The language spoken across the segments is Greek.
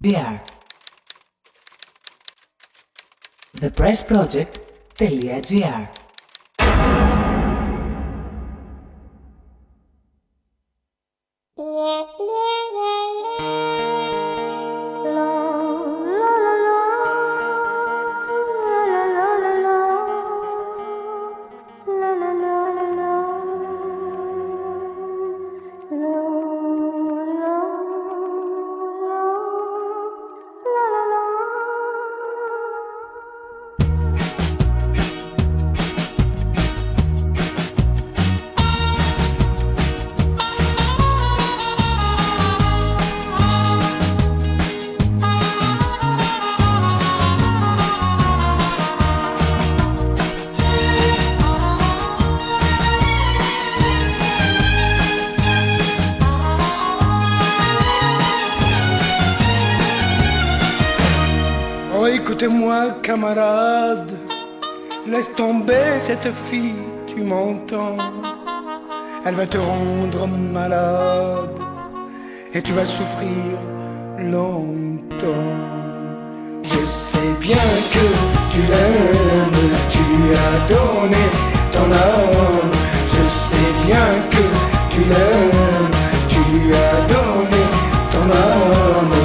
dear. The press pressproject.gr cette fille, tu m'entends. Elle va te rendre malade et tu vas souffrir longtemps. Je sais bien que tu l'aimes, tu lui as donné ton âme. Je sais bien que tu l'aimes, tu lui as donné ton âme.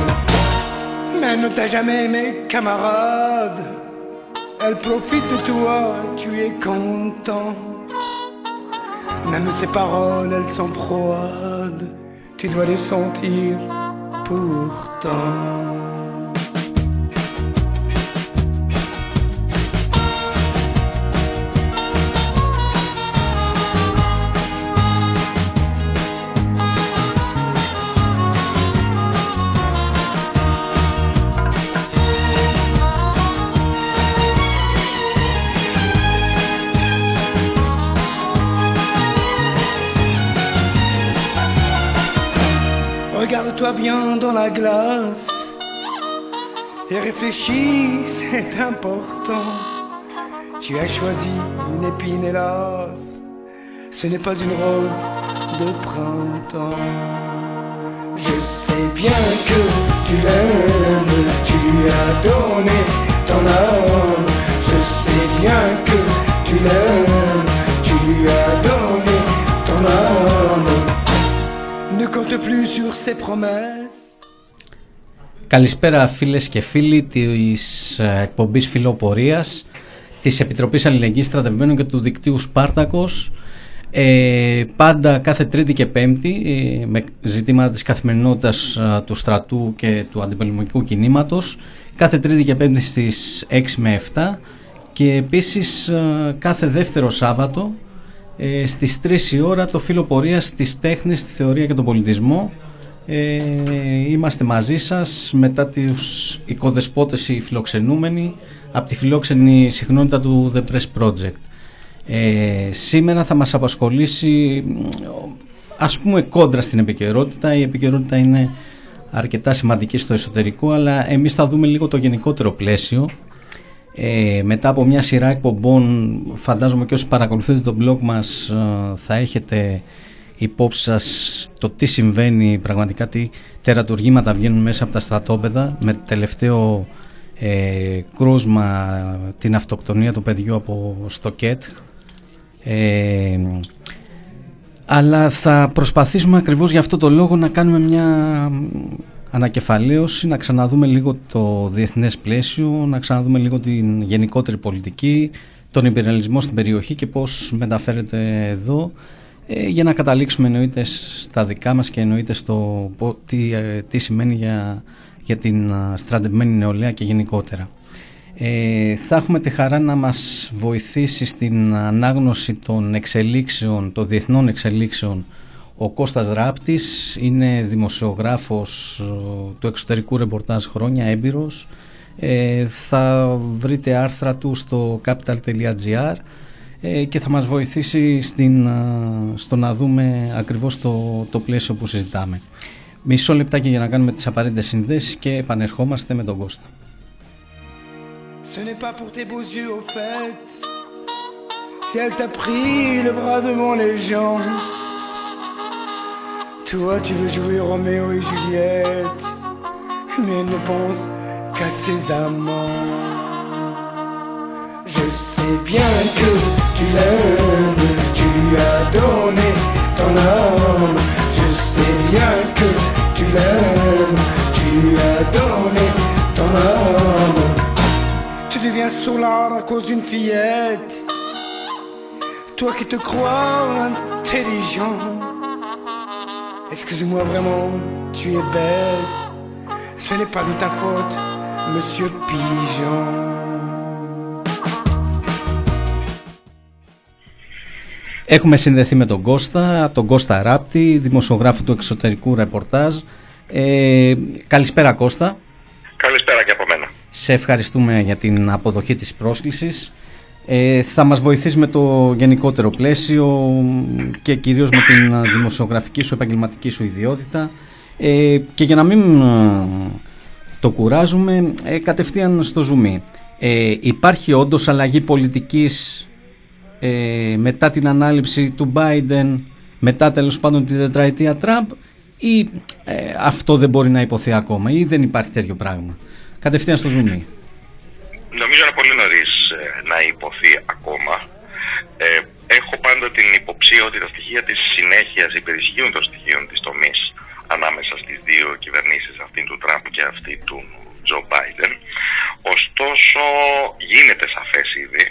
Mais ne t'a jamais aimé, camarade. Elle profite de toi, tu es content. Même ses paroles, elles sont froides. Tu dois les sentir pourtant. Bien dans la glace et réfléchis, c'est important. Tu as choisi une épine, hélas, ce n'est pas une rose de printemps. Je sais bien que tu l'aimes, tu lui as donné ton âme. Je sais bien que tu l'aimes, tu lui as donné ton âme. Ne compte plus sur ses promesses. Καλησπέρα φίλες και φίλοι της ε, εκπομπής Φιλοπορίας της Επιτροπής Αλληλεγγύης Στρατευμένων και του δικτύου Σπάρτακος ε, πάντα κάθε Τρίτη και Πέμπτη ε, με ζητήματα της καθημερινότητας ε, του στρατού και του αντιπολεμικού κινήματος κάθε Τρίτη και Πέμπτη στις 6 με 7 και επίσης ε, κάθε δεύτερο Σάββατο ε, στις 3 η ώρα το φύλλο πορείας της τέχνης, τη θεωρία και τον πολιτισμό ε, είμαστε μαζί σας μετά τους οικοδεσπότες οι φιλοξενούμενοι από τη φιλόξενη συχνότητα του The Press Project. Ε, σήμερα θα μας απασχολήσει ας πούμε κόντρα στην επικαιρότητα. Η επικαιρότητα είναι αρκετά σημαντική στο εσωτερικό αλλά εμείς θα δούμε λίγο το γενικότερο πλαίσιο ε, μετά από μια σειρά εκπομπών φαντάζομαι και όσοι παρακολουθείτε το blog μας ε, θα έχετε υπόψη σας το τι συμβαίνει πραγματικά τι τερατουργήματα βγαίνουν μέσα από τα στρατόπεδα. Με τελευταίο ε, κρούσμα την αυτοκτονία του παιδιού από στο ΚΕΤ ε, αλλά θα προσπαθήσουμε ακριβώς για αυτό το λόγο να κάνουμε μια ανακεφαλαίωση, να ξαναδούμε λίγο το διεθνές πλαίσιο, να ξαναδούμε λίγο την γενικότερη πολιτική, τον υπεραλισμό στην περιοχή και πώς μεταφέρεται εδώ ε, για να καταλήξουμε εννοείται στα δικά μας και εννοείται στο τι, ε, τι σημαίνει για, για την στρατευμένη νεολαία και γενικότερα. Ε, θα έχουμε τη χαρά να μας βοηθήσει στην ανάγνωση των εξελίξεων, των διεθνών εξελίξεων ο Κώστας Ράπτης είναι δημοσιογράφος του εξωτερικού ρεπορτάζ χρόνια, έμπειρος. Ε, θα βρείτε άρθρα του στο capital.gr ε, και θα μας βοηθήσει στην, στο να δούμε ακριβώς το, το πλαίσιο που συζητάμε. Μισό λεπτάκι για να κάνουμε τις απαραίτητες συνδέσεις και επανερχόμαστε με τον Κώστα. Ce n'est pas pour tes beaux yeux au fait Si elle t'a pris le bras devant les gens Toi tu veux jouer Roméo et Juliette mais ne pense qu'à ses amants. Je sais bien que tu l'aimes, tu as donné ton âme. Je sais bien que tu l'aimes, tu as donné ton âme. Tu deviens sourd à cause d'une fillette. Toi qui te crois intelligent. Excuse-moi vraiment, tu es belle. Ce n'est pas de ta faute, monsieur Pigeon. Έχουμε συνδεθεί με τον Κώστα, τον Κώστα Ράπτη, δημοσιογράφο του εξωτερικού ρεπορτάζ. Ε, καλησπέρα Κώστα. Καλησπέρα και από μένα. Σε ευχαριστούμε για την αποδοχή της πρόσκλησης. Ε, θα μας βοηθήσει με το γενικότερο πλαίσιο και κυρίως με την δημοσιογραφική σου επαγγελματική σου ιδιότητα ε, και για να μην ε, το κουράζουμε ε, κατευθείαν στο ζουμί. Ε, υπάρχει όντως αλλαγή πολιτικής ε, μετά την ανάληψη του Biden, μετά τέλος πάντων την τετραετία Τραμπ ή αυτό δεν μπορεί να υποθεί ακόμα ή δεν υπάρχει τέτοιο πράγμα. Κατευθείαν στο ζουμί. Νομίζω είναι πολύ νωρίς να υποθεί ακόμα. Ε, έχω πάντα την υποψία ότι τα στοιχεία της συνέχειας υπερισχύουν των στοιχείων της τομής ανάμεσα στις δύο κυβερνήσεις, αυτή του Τραμπ και αυτή του Τζο Μπάιντεν. Ωστόσο γίνεται σαφές ήδη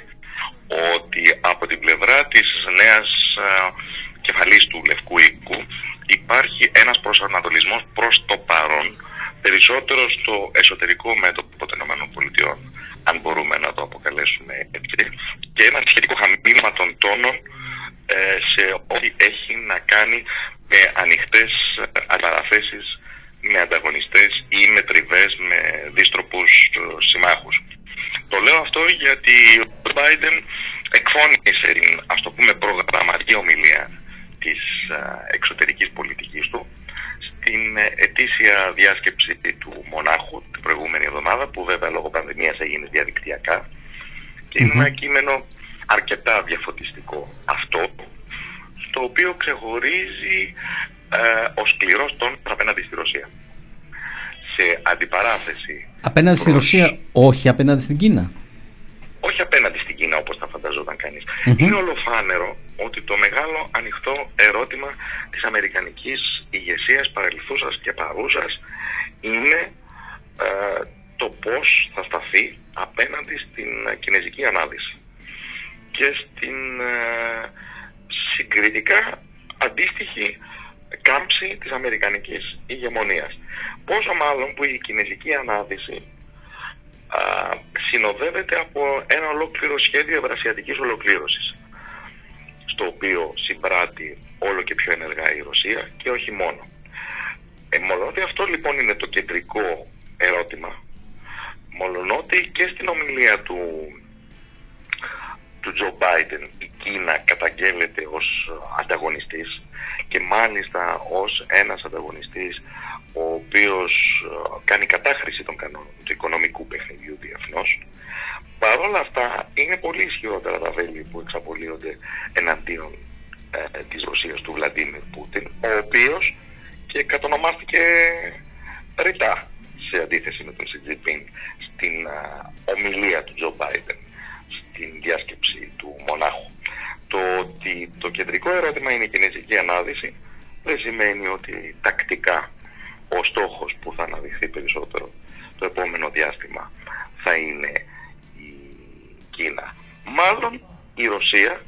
ότι από την πλευρά της νέας κεφαλής του Λευκού Οίκου υπάρχει ένας προσανατολισμός προς το παρόν περισσότερο στο εσωτερικό μέτωπο των ΗΠΑ αν μπορούμε να το αποκαλέσουμε έτσι, και ένα σχετικό χαμήλωμα των τόνων ε, σε ό,τι έχει να κάνει με ανοιχτές ανταραθέσεις με ανταγωνιστές ή με τριβές με δίστροπους ε, συμμάχους. Το λέω αυτό γιατί ο Biden εκφώνησε την ας το πούμε προγραμματική ομιλία της ε, εξωτερικής πολιτικής του στην ετήσια διάσκεψη του Μονάχου την προηγούμενη εβδομάδα που βέβαια λόγω πανδημίας έγινε διαδικτυακά και είναι ένα κείμενο αρκετά διαφωτιστικό αυτό στο οποίο ξεχωρίζει ε, ο σκληρός τόν απέναντι στη Ρωσία. Σε αντιπαράθεση... Απέναντι στη Ρωσία, όχι απέναντι στην Κίνα. Όχι απέναντι στην Κίνα όπως θα φανταζόταν Είναι ολοφάνερο ότι το μεγάλο ανοιχτό ερώτημα της Αμερικανικής ηγεσίας παρελθούσας και παρούσας είναι ε, το πώς θα σταθεί απέναντι στην κινέζικη ανάδυση. Και στην ε, συγκριτικά αντίστοιχη κάμψη της αμερικανικής ηγεμονίας. Πόσο μάλλον που η κινέζικη ανάδυση συνοδεύεται από ένα ολόκληρο σχέδιο ευρασιατικής ολοκλήρωσης στο οποίο συμπράττει όλο και πιο ενεργά η Ρωσία και όχι μόνο. Ε, ότι αυτό λοιπόν είναι το κεντρικό ερώτημα, μολονότι και στην ομιλία του, του Τζο Μπάιντεν η Κίνα καταγγέλλεται ως ανταγωνιστής και μάλιστα ως ένας ανταγωνιστής ο οποίος ε, κάνει κατάχρηση των κανόνων του οικονομικού παιχνιδιού διεθνώς Παρ' όλα αυτά είναι πολύ ισχυρότερα τα βέλη που εξαπολύονται εναντίον ε, της Ρωσίας του Βλαντίμιρ Πούτιν, ο οποίος και κατονομάστηκε ρητά σε αντίθεση με τον Σιτζιπίν στην ομιλία του Τζο Μπάιντεν στην διάσκεψη του Μονάχου. Το ότι το κεντρικό ερώτημα είναι η κινέζικη ανάδυση δεν σημαίνει ότι τακτικά ο στόχος που θα αναδειχθεί περισσότερο το επόμενο διάστημα θα είναι Κίνα. Μάλλον η Ρωσία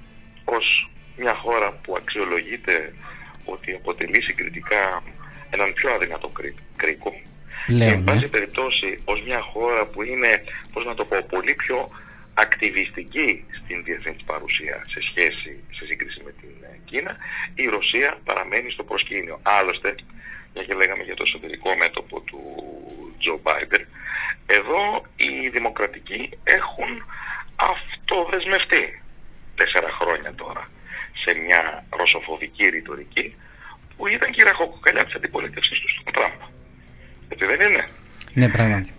ως μια χώρα που αξιολογείται ότι αποτελεί συγκριτικά έναν πιο αδυνατό κρίκο Λέμε. εν πάση περιπτώσει ως μια χώρα που είναι, πώς να το πω, πολύ πιο ακτιβιστική στην διεθνή της παρουσία σε σχέση, σε σύγκριση με την ε, Κίνα, η Ρωσία παραμένει στο προσκήνιο. Άλλωστε, μια και λέγαμε για το εσωτερικό μέτωπο του Τζο Μπάιντεν, εδώ οι δημοκρατικοί έχουν αυτοδεσμευτεί τέσσερα χρόνια τώρα σε μια ρωσοφοβική ρητορική που ήταν και η ραχοκοκαλιά της αντιπολίτευσης του στον Τραμπ. Έτσι δεν είναι; Ναι, πράγματι.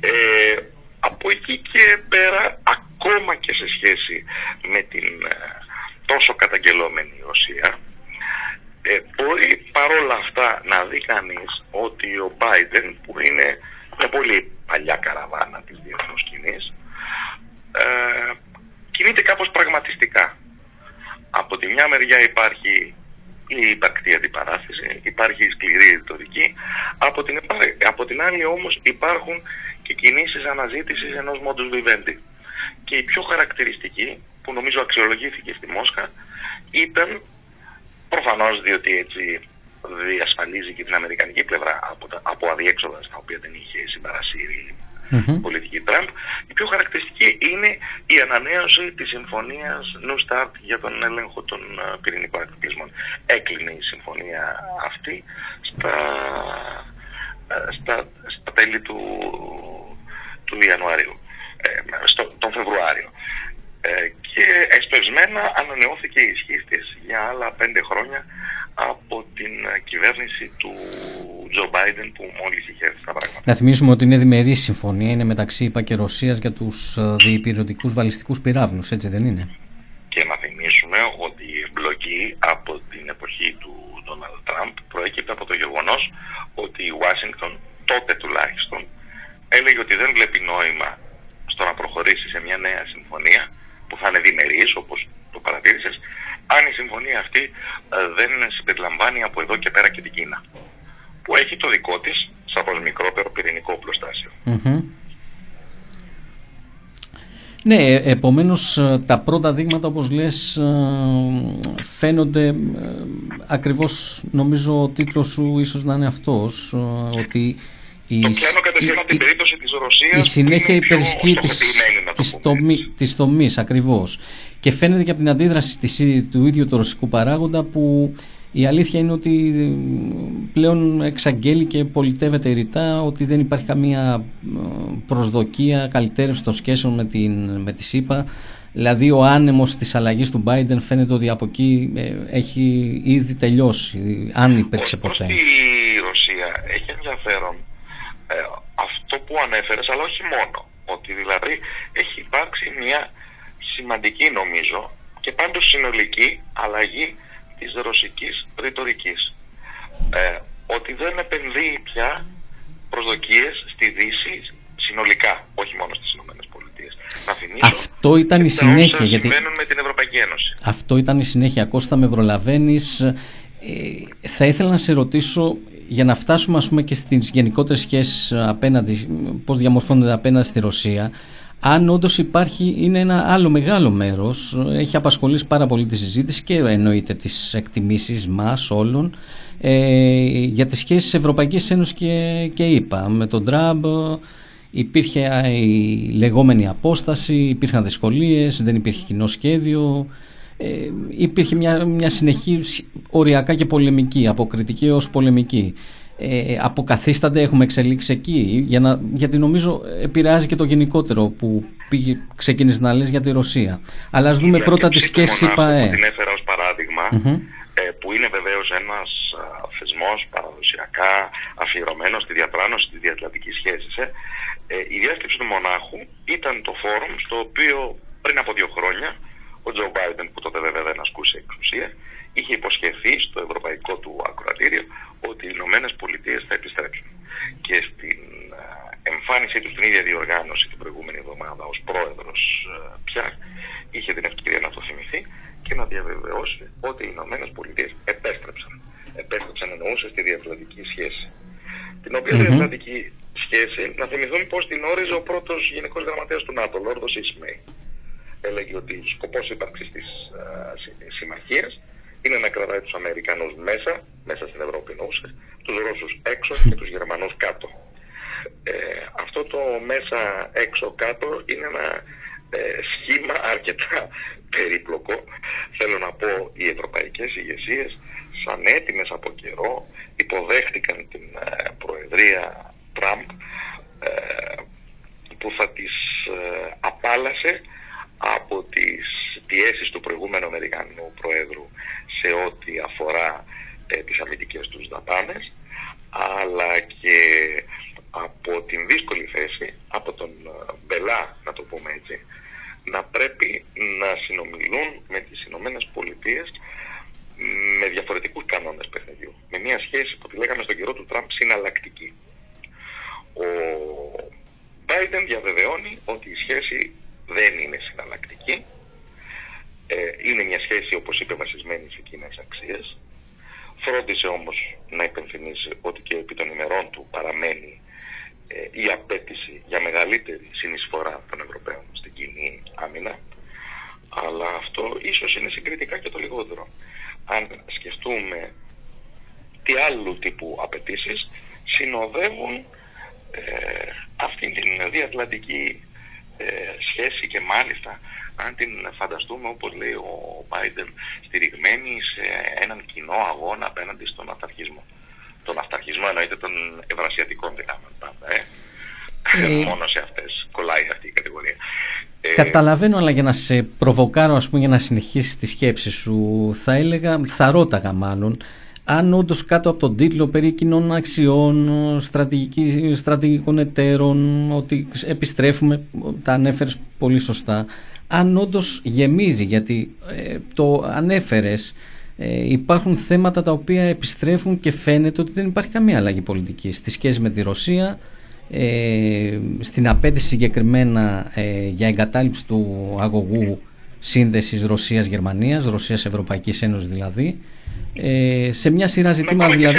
Ε, από εκεί και πέρα, ακόμα και σε σχέση με την ε, τόσο καταγγελόμενη Ρωσία, Ε, μπορεί παρόλα αυτά να δει κανείς ότι ο Biden που είναι μια πολύ παλιά καραβάνα της διεθνούς σκηνής ε, κινείται κάπως πραγματιστικά. Από τη μια μεριά υπάρχει η υπαρκτή αντιπαράθεση, υπάρχει η σκληρή ρητορική, από την, από την άλλη όμως υπάρχουν και κινήσεις αναζήτησης ενός modus vivendi. Και η πιο χαρακτηριστική, που νομίζω αξιολογήθηκε στη Μόσχα, ήταν προφανώς διότι έτσι διασφαλίζει και την αμερικανική πλευρά από, τα, από αδιέξοδα στα οποία δεν είχε συμπαρασύρει mm-hmm. πολιτική Τραμπ. Η πιο χαρακτηριστική είναι η ανανέωση της συμφωνίας New Start για τον έλεγχο των ε, πυρηνικών εκπλήσμων. Έκλεινε η συμφωνία αυτή στα, ε, στα, στα τέλη του, του Ιανουαρίου, ε, στο, τον Φεβρουάριο. Ε, και εσπευσμένα ανανεώθηκε η ισχύ της για άλλα πέντε χρόνια από την κυβέρνηση του Τζο Μπάιντεν που μόλις είχε έρθει στα πράγματα. Να θυμίσουμε ότι είναι διμερής συμφωνία, είναι μεταξύ ΙΠΑ και Ρωσίας για τους ε, διεπηρετικούς βαλιστικούς πυράβλους, έτσι δεν είναι; Και να θυμίσουμε ότι η εμπλοκή από την εποχή του Ντόναλτ Τραμπ προέκυπτε από το γεγονός ότι η Ουάσιγκτον τότε τουλάχιστον έλεγε ότι δεν βλέπει νόημα στο να προχωρήσει σε μια νέα συμφωνία που θα είναι διμερής όπως το παρατήρησες αν η συμφωνία αυτή ε, δεν συμπεριλαμβάνει από εδώ και πέρα και την Κίνα που έχει το δικό της σαφώς μικρότερο πυρηνικό Ναι, ε, επομένως ε, τα πρώτα δείγματα όπως λες φαίνονται ακριβώς νομίζω ο τίτλος σου ίσως να είναι αυτός ότι η, το πιάνω κατευθείαν από την περίπτωση της Ρωσίας η συνέχεια υπερισχύει της, της, τομή, της τομής ακριβώς και φαίνεται και από την αντίδραση της, του ίδιου του ρωσικού παράγοντα που η αλήθεια είναι ότι πλέον εξαγγέλει και πολιτεύεται ρητά ότι δεν υπάρχει καμία προσδοκία καλυτέρευσης των σχέσεων με, την, με τη ΣΥΠΑ. Δηλαδή ο άνεμος της αλλαγής του Biden φαίνεται ότι από εκεί ε, έχει ήδη τελειώσει, αν υπήρξε ποτέ. Η Ρωσία έχει ενδιαφέρον ε, αυτό που ανέφερες, αλλά όχι μόνο. Ότι δηλαδή έχει υπάρξει μια σημαντική νομίζω και πάντως συνολική αλλαγή της ρωσικής ρητορικής. Ε, ότι δεν επενδύει πια προσδοκίες στη Δύση συνολικά, όχι μόνο στις Ηνωμένες Πολιτείες. Αυτό ήταν η συνέχεια. Γιατί με την Ευρωπαϊκή Ένωση. Αυτό ήταν η συνέχεια. Κώστα με προλαβαίνεις. Ε, θα ήθελα να σε ρωτήσω για να φτάσουμε ας πούμε και στις γενικότερες σχέσεις απέναντι, πώς διαμορφώνονται απέναντι στη Ρωσία αν όντως υπάρχει, είναι ένα άλλο μεγάλο μέρος, έχει απασχολήσει πάρα πολύ τη συζήτηση και εννοείται τις εκτιμήσεις μας όλων ε, για τις σχέσεις Ευρωπαϊκής Ένωσης και, και ΕΠΑ. Με τον Τραμπ υπήρχε η λεγόμενη απόσταση, υπήρχαν δυσκολίες, δεν υπήρχε κοινό σχέδιο, ε, υπήρχε μια, μια συνεχή οριακά και πολεμική, αποκριτική ως πολεμική ε, αποκαθίστανται, έχουμε εξελίξεις εκεί, για να, γιατί νομίζω επηρεάζει και το γενικότερο που πήγε, ξεκίνησε να λες για τη Ρωσία. Αλλά ας δούμε πρώτα τη σχέση ΠΑΕ. Την έφερα ως παραδειγμα ε, που είναι βεβαίως ένας θεσμός παραδοσιακά αφιερωμένος στη διαπράνωση της διατλαντικής σχέσης. Ε. Ε, η διάσκεψη του Μονάχου ήταν το φόρουμ στο οποίο πριν από δύο χρόνια ο Τζο Μπάιντεν που τότε βέβαια δεν ασκούσε εξουσία είχε υποσχεθεί στο ευρωπαϊκό του ακροατήριο ότι οι Ηνωμένες Πολιτείες θα επιστρέψουν. Και στην εμφάνισή του στην ίδια διοργάνωση την προηγούμενη εβδομάδα ως πρόεδρος πια είχε την ευκαιρία να το θυμηθεί και να διαβεβαιώσει ότι οι Ηνωμένες Πολιτείες επέστρεψαν. Επέστρεψαν εννοούσε στη διατλαντική σχέση. Την οποία mm-hmm. διατλαντική σχέση, να θυμηθούμε πώ την όριζε ο πρώτος Γενικός Γραμματέας του ΝΑΤΟ, Λόρδος Ισμέη. Έλεγε ότι σκοπός ύπαρξης της συμμαχίας είναι να κρατάει τους Αμερικανούς μέσα, μέσα στην Ευρώπη εννοούσες, τους Ρώσους έξω και τους Γερμανούς κάτω. Ε, αυτό το μέσα έξω κάτω είναι ένα ε, σχήμα αρκετά περίπλοκο. Θέλω να πω οι ευρωπαϊκές ηγεσίες σαν έτοιμες από καιρό υποδέχτηκαν την ε, προεδρία Τραμπ ε, που θα τις απάλασε από τις πιέσεις του προηγούμενου Αμερικανού Προέδρου σε ό,τι αφορά ε, τις αμυντικές τους δαπάνες αλλά και από την δύσκολη θέση, από τον ε, Μπελά να το πούμε έτσι, να πρέπει να συνομιλούν με τις Ηνωμένες Πολιτείες με διαφορετικούς κανόνες παιχνιδιού. Με μια σχέση που τη λέγαμε στον καιρό του Τραμπ συναλλακτική. Ο Biden διαβεβαιώνει ότι η σχέση δεν είναι συναλλακτική. Ε, είναι μια σχέση, όπως είπε, βασισμένη σε κοινές αξίες. Φρόντισε όμως να υπενθυμίσει ότι και επί των ημερών του παραμένει ε, η απέτηση για μεγαλύτερη συνεισφορά των Ευρωπαίων στην κοινή άμυνα. Αλλά αυτό ίσως είναι συγκριτικά και το λιγότερο. Αν σκεφτούμε τι άλλου τύπου απαιτήσεις συνοδεύουν ε, αυτήν την διατλαντική ε, σχέση και μάλιστα αν την φανταστούμε όπως λέει ο Biden στηριγμένη σε έναν κοινό αγώνα απέναντι στον αυταρχισμό. Τον αυταρχισμό εννοείται των ευρασιατικών δυνάμεων πάντα. Ε. Ε, Μόνο σε αυτές κολλάει αυτή η κατηγορία. Ε, Καταλαβαίνω, αλλά για να σε προβοκάρω, ας πούμε, για να συνεχίσεις τη σκέψη σου, θα έλεγα, θα ρώταγα μάλλον, αν όντως κάτω από τον τίτλο περί κοινών αξιών, στρατηγικών εταίρων, ότι επιστρέφουμε, τα ανέφερες πολύ σωστά, αν όντως γεμίζει, γιατί ε, το ανέφερες, ε, υπάρχουν θέματα τα οποία επιστρέφουν και φαίνεται ότι δεν υπάρχει καμία αλλαγή πολιτική. Στη σχέση με τη Ρωσία, ε, στην απέτηση συγκεκριμένα ε, για εγκατάλειψη του αγωγού σύνδεσης Ρωσίας-Γερμανίας, Ρωσίας-Ευρωπαϊκής Ένωσης δηλαδή, ε, σε μια σειρά ζητήματα δηλαδή.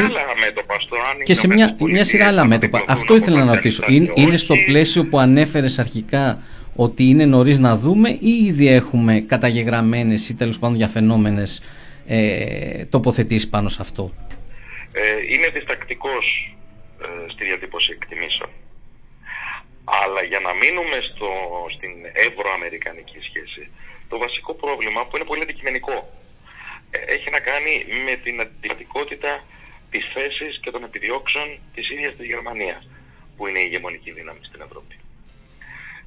Και σε μια, μια σειρά άλλα μέτωπα. Αυτό ήθελα να ρωτήσω. Είναι, είναι στο πλαίσιο που ανέφερες αρχικά ότι είναι νωρίς να δούμε ή ήδη έχουμε καταγεγραμμένες ή τέλος πάντων διαφαινόμενε ε, τοποθετήσεις πάνω σε αυτό; Ε, είναι διστακτικός ε, στη διατύπωση εκτιμήσεων. Αλλά για να μείνουμε στο, στην ευρωαμερικανική σχέση, το βασικό πρόβλημα που είναι πολύ αντικειμενικό ε, έχει να κάνει με την αντιπατικότητα της θέσης και των επιδιώξεων της ίδιας της Γερμανίας, που είναι η ηγεμονική δύναμη στην Ευρώπη.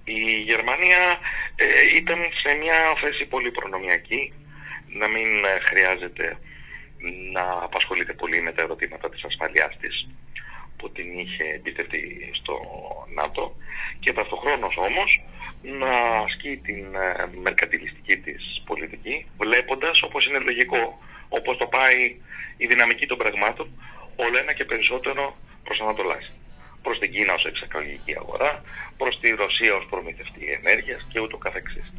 Η Γερμανία ε, ήταν σε μια θέση πολύ προνομιακή, να μην ε, χρειάζεται να απασχολείται πολύ με τα ερωτήματα της ασφαλείας της, που την είχε εμπιστευτεί στο ΝΑΤΟ. Και ταυτοχρόνως όμως να ασκεί την ε, μερκατιλιστική της πολιτική βλέποντας όπως είναι λογικό όπως το πάει η δυναμική των πραγμάτων όλο ένα και περισσότερο προς Ανατολάς. Προς την Κίνα ως εξαγωγική αγορά προς τη Ρωσία ως προμηθευτή ενέργειας και ούτω καθεξής.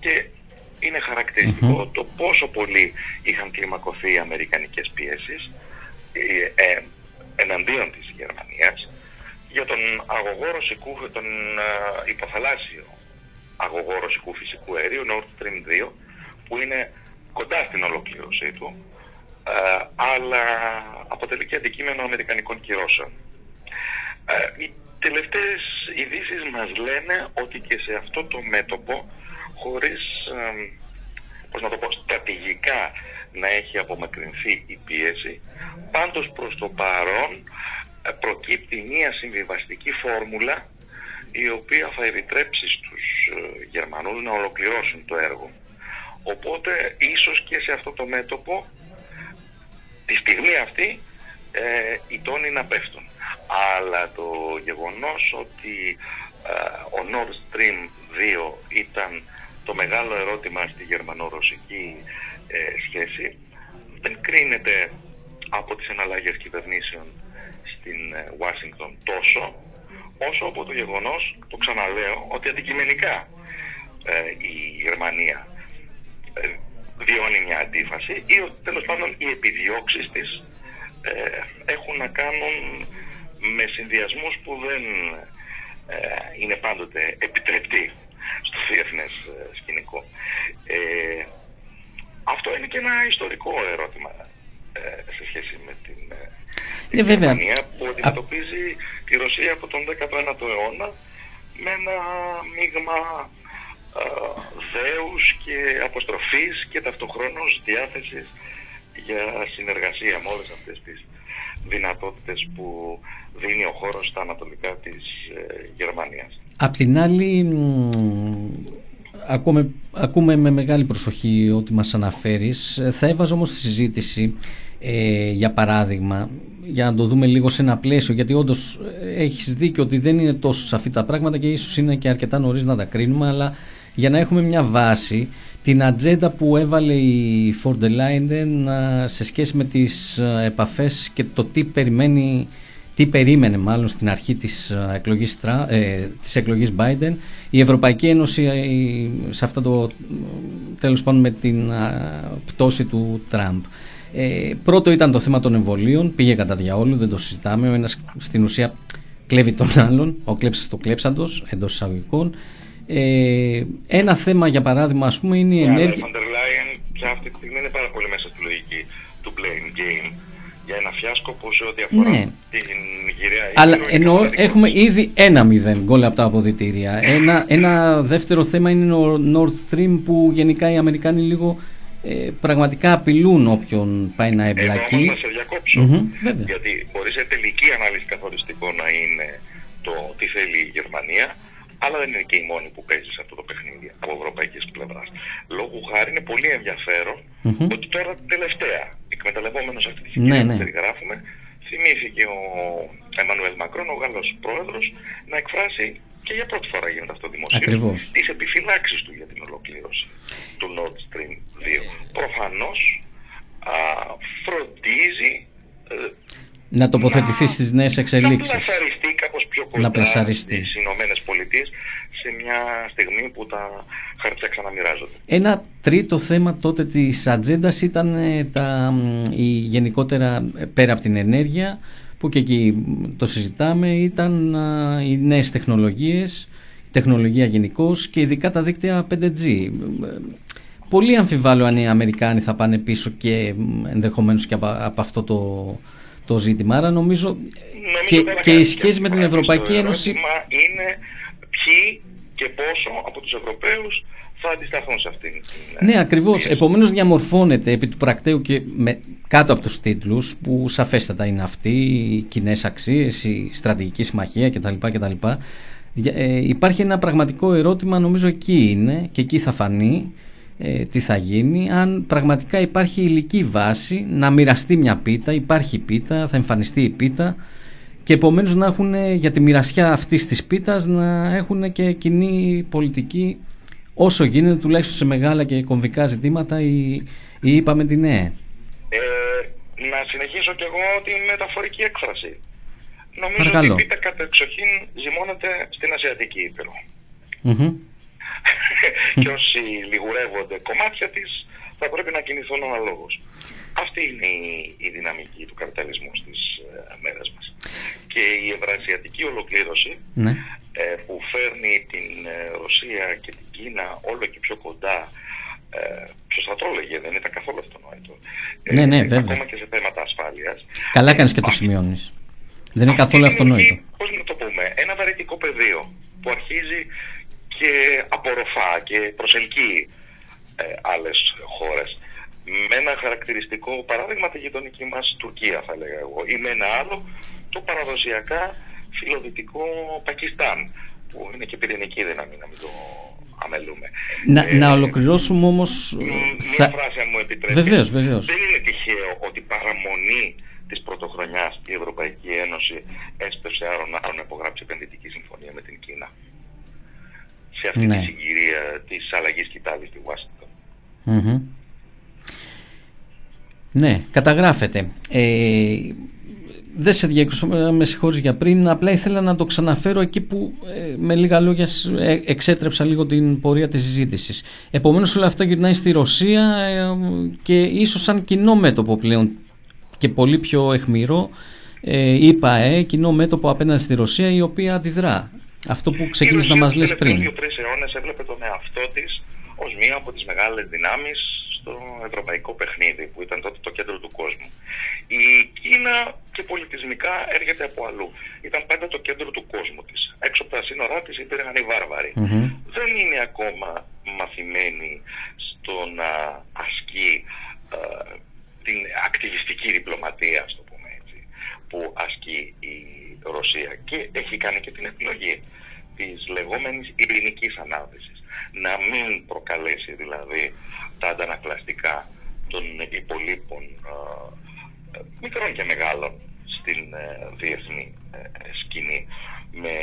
Και είναι το πόσο πολύ είχαν κλιμακωθεί οι αμερικανικές πιέσεις ε, ε, εναντίον της Γερμανίας για τον αγωγό ρωσικού, τον ε, υποθαλάσσιο αγωγό ρωσικού φυσικού αερίου Nord Stream 2 που είναι κοντά στην ολοκλήρωσή του ε, αλλά αποτελεί και αντικείμενο αμερικανικών κυρώσεων. Ε, οι τελευταίες ειδήσεις μας λένε ότι και σε αυτό το μέτωπο χωρίς πώς να το πω, στρατηγικά να έχει απομακρυνθεί η πίεση πάντως προς το παρόν ε, προκύπτει μια συμβιβαστική φόρμουλα η οποία θα επιτρέψει στους ε, Γερμανούς να ολοκληρώσουν το έργο. Οπότε ίσως και σε αυτό το μέτωπο τη στιγμή αυτή ε, οι τόνοι να πέφτουν. Αλλά το γεγονός ότι ε, ο Nord Stream 2 ήταν το μεγάλο ερώτημα στη γερμανο-ρωσική ε, σχέση δεν κρίνεται από τις εναλλαγές κυβερνήσεων στην Ουάσιγκτον τόσο όσο από το γεγονός, το ξαναλέω, ότι αντικειμενικά ε, η Γερμανία ε, βιώνει μια αντίφαση ή τέλος πάντων οι επιδιώξεις της ε, έχουν να κάνουν με συνδυασμούς που δεν είναι πάντοτε επιτρεπτοί στο διεθνές σκηνικό. Αυτό είναι και ένα ιστορικό ερώτημα σε σχέση με την η ναι, Γερμανία που αντιμετωπίζει τη Ρωσία από τον 19ο αιώνα με ένα μείγμα δέους και αποστροφής και ταυτοχρόνως διάθεσης για συνεργασία με όλες αυτές τις δυνατότητες που δίνει ο χώρος στα ανατολικά της ε, Γερμανίας. Απ' την άλλη ακούμε, ακούμε με μεγάλη προσοχή ό,τι μας αναφέρεις. Θα έβαζα όμως τη συζήτηση ε, για παράδειγμα για να το δούμε λίγο σε ένα πλαίσιο γιατί όντως ε, έχεις δίκιο ότι δεν είναι τόσο σαφή τα πράγματα και ίσως είναι και αρκετά νωρίς να τα κρίνουμε αλλά για να έχουμε μια βάση την ατζέντα που έβαλε η Φορντελάιντεν σε σχέση με τις ε, επαφές και το τι περιμένει τι περίμενε μάλλον στην αρχή της εκλογής, ε, της εκλογής Biden η Ευρωπαϊκή Ένωση σε αυτό το τέλος πάντων με την πτώση του Τραμπ. Ε, πρώτο ήταν το θέμα των εμβολίων, πήγε κατά διαόλου, δεν το συζητάμε. Ο ένας στην ουσία κλέβει τον άλλον, ο κλέψης το κλέψαντος εντός εισαγωγικών. Ε, ένα θέμα για παράδειγμα ας πούμε είναι η ενέργεια... Η πια αυτή τη στιγμή είναι πάρα πολύ μέσα στη λογική του blame game για ένα φιάσκο που σε ό,τι αφορά ναι. την Νιγηρία. Αλλά εννοώ έχουμε ήδη ένα μηδέν γκολ από τα αποδητήρια. Ένα, ένα δεύτερο θέμα είναι ο Nord Stream που γενικά οι Αμερικάνοι λίγο ε, πραγματικά απειλούν όποιον πάει να εμπλακεί. Εδώ να σε διακόψω, mm-hmm, γιατί μπορεί σε τελική ανάλυση καθοριστικό να είναι το τι θέλει η Γερμανία, αλλά δεν είναι και η μόνη που παίζει σε αυτό το παιχνίδι από ευρωπαϊκής πλευράς. Λόγω χάρη είναι πολύ ότι τώρα τελευταία, εκμεταλλευόμενος αυτή τη συγκυρία ναι, που ναι. περιγράφουμε, θυμήθηκε ο Εμμανουέλ Μακρόν, ο Γάλλος πρόεδρος, να εκφράσει και για πρώτη φορά γίνεται αυτό δημοσίως τις επιφυλάξεις του για την ολοκλήρωση του Nord Stream 2. Προφανώς φροντίζει ε, να τοποθετηθεί στις νέες εξελίξεις. Να πλασαριστεί κάπως πιο κοντά στις Ηνωμένες Πολιτείες σε μια στιγμή που τα χαρτιά ξαναμοιράζονται. Ένα τρίτο θέμα τότε της ατζέντας ήταν ε, τα, η γενικότερα ε, πέρα από την ενέργεια που και εκεί το συζητάμε ήταν οι νέες τεχνολογίες, η τεχνολογία γενικώς και ειδικά τα δίκτυα 5G. Πολύ αμφιβάλλω αν οι Αμερικάνοι θα πάνε πίσω και ενδεχομένως και από, αυτό το, το ζήτημα. Άρα νομίζω, και, και η σχέση με την Ευρωπαϊκή Ένωση... είναι ποιοι και πόσο από τους Ευρωπαίους θα αντισταθούν σε αυτήν την. Ναι, ακριβώς. Επομένως, διαμορφώνεται επί του πρακτέου και με, κάτω από τους τίτλους, που σαφέστατα είναι αυτοί, οι κοινές αξίες, η στρατηγική συμμαχία κτλ. κτλ. Ε, υπάρχει ένα πραγματικό ερώτημα, νομίζω εκεί είναι και εκεί θα φανεί ε, τι θα γίνει. Αν πραγματικά υπάρχει υλική βάση να μοιραστεί μια πίτα, υπάρχει πίτα, θα εμφανιστεί η πίτα και επομένως να έχουν για τη μοιρασιά αυτής της πίτας να έχουν και κοινή πολιτική όσο γίνεται τουλάχιστον σε μεγάλα και κομβικά ζητήματα ή, ή είπαμε την ναι. Ε, να συνεχίσω κι εγώ τη μεταφορική έκφραση. Νομίζω Παρακαλώ. ότι η πίτα κατά εξοχήν ζυμώνεται στην Ασιατική Ήπειρο. Mm-hmm. και όσοι λιγουρεύονται κομμάτια της θα πρέπει να κινηθούν αναλόγως. Αυτή είναι η, η δυναμική του καπιταλισμού στις ε, μέρες μας. Και η ευρασιατική ολοκλήρωση ναι. ε, που φέρνει την ε, Ρωσία και την Κίνα όλο και πιο κοντά ε, Ποιος θα το έλεγε, δεν ήταν καθόλου αυτονόητο. Ε, ναι, ναι, βέβαια. Ακόμα και σε θέματα ασφάλειας. Καλά κάνεις και το σημειώνεις. Δεν είναι καθόλου αυτονόητο. Πώς να το πούμε, ένα βαρετικό πεδίο που αρχίζει και απορροφά και προσελκύει ε, άλλες χώρες. Με ένα χαρακτηριστικό παράδειγμα τη γειτονική μας Τουρκία, θα έλεγα εγώ, ή με ένα άλλο το παραδοσιακά φιλοδυτικό Πακιστάν, που είναι και πυρηνική δύναμη, να μην το αμελούμε. Να, ε, να ολοκληρώσουμε όμως. Μια θα... φράση, αν μου επιτρέπετε. Βεβαίως, βεβαίως. Δεν είναι τυχαίο ότι παραμονή της πρωτοχρονιάς η Ευρωπαϊκή Ένωση έσπευσε άρον να υπογράψει επενδυτική συμφωνία με την Κίνα. Σε αυτή ναι. τη συγκυρία της αλλαγής κοιτάλη στη Ουάσιγκτον. Mm-hmm. Ναι, καταγράφεται. Ε, δεν σε διέκοψα, με συγχωρείς για πριν, απλά ήθελα να το ξαναφέρω εκεί που ε, με λίγα λόγια ε, εξέτρεψα λίγο την πορεία της συζήτησης. Επομένως όλα αυτά γυρνάει στη Ρωσία ε, και ίσως σαν κοινό μέτωπο πλέον και πολύ πιο εχμηρό είπα ε, κοινό μέτωπο απέναντι στη Ρωσία η οποία αντιδρά. Αυτό που ξεκίνησε να μας λες πριν. Οι τρεις αιώνες έβλεπε τον εαυτό της ως μία από τις μεγάλες δυνάμεις στο ευρωπαϊκό παιχνίδι που ήταν τότε το κέντρο του κόσμου. Η Κίνα και πολιτισμικά έρχεται από αλλού. Ήταν πάντα το κέντρο του κόσμου της. Έξω από τα σύνορά της υπήρχαν οι βαρβαροι Δεν είναι ακόμα μαθημένη στο να ασκεί ε, την ακτιβιστική διπλωματία, το πούμε έτσι, που ασκεί η Ρωσία. Και έχει κάνει και την επιλογή της λεγόμενης ειρηνικής ανάδυσης. Να μην προκαλέσει δηλαδή τα αντανακλαστικά των υπολείπων ε, μικρών και μεγάλων στην ε, διεθνή ε, σκηνή με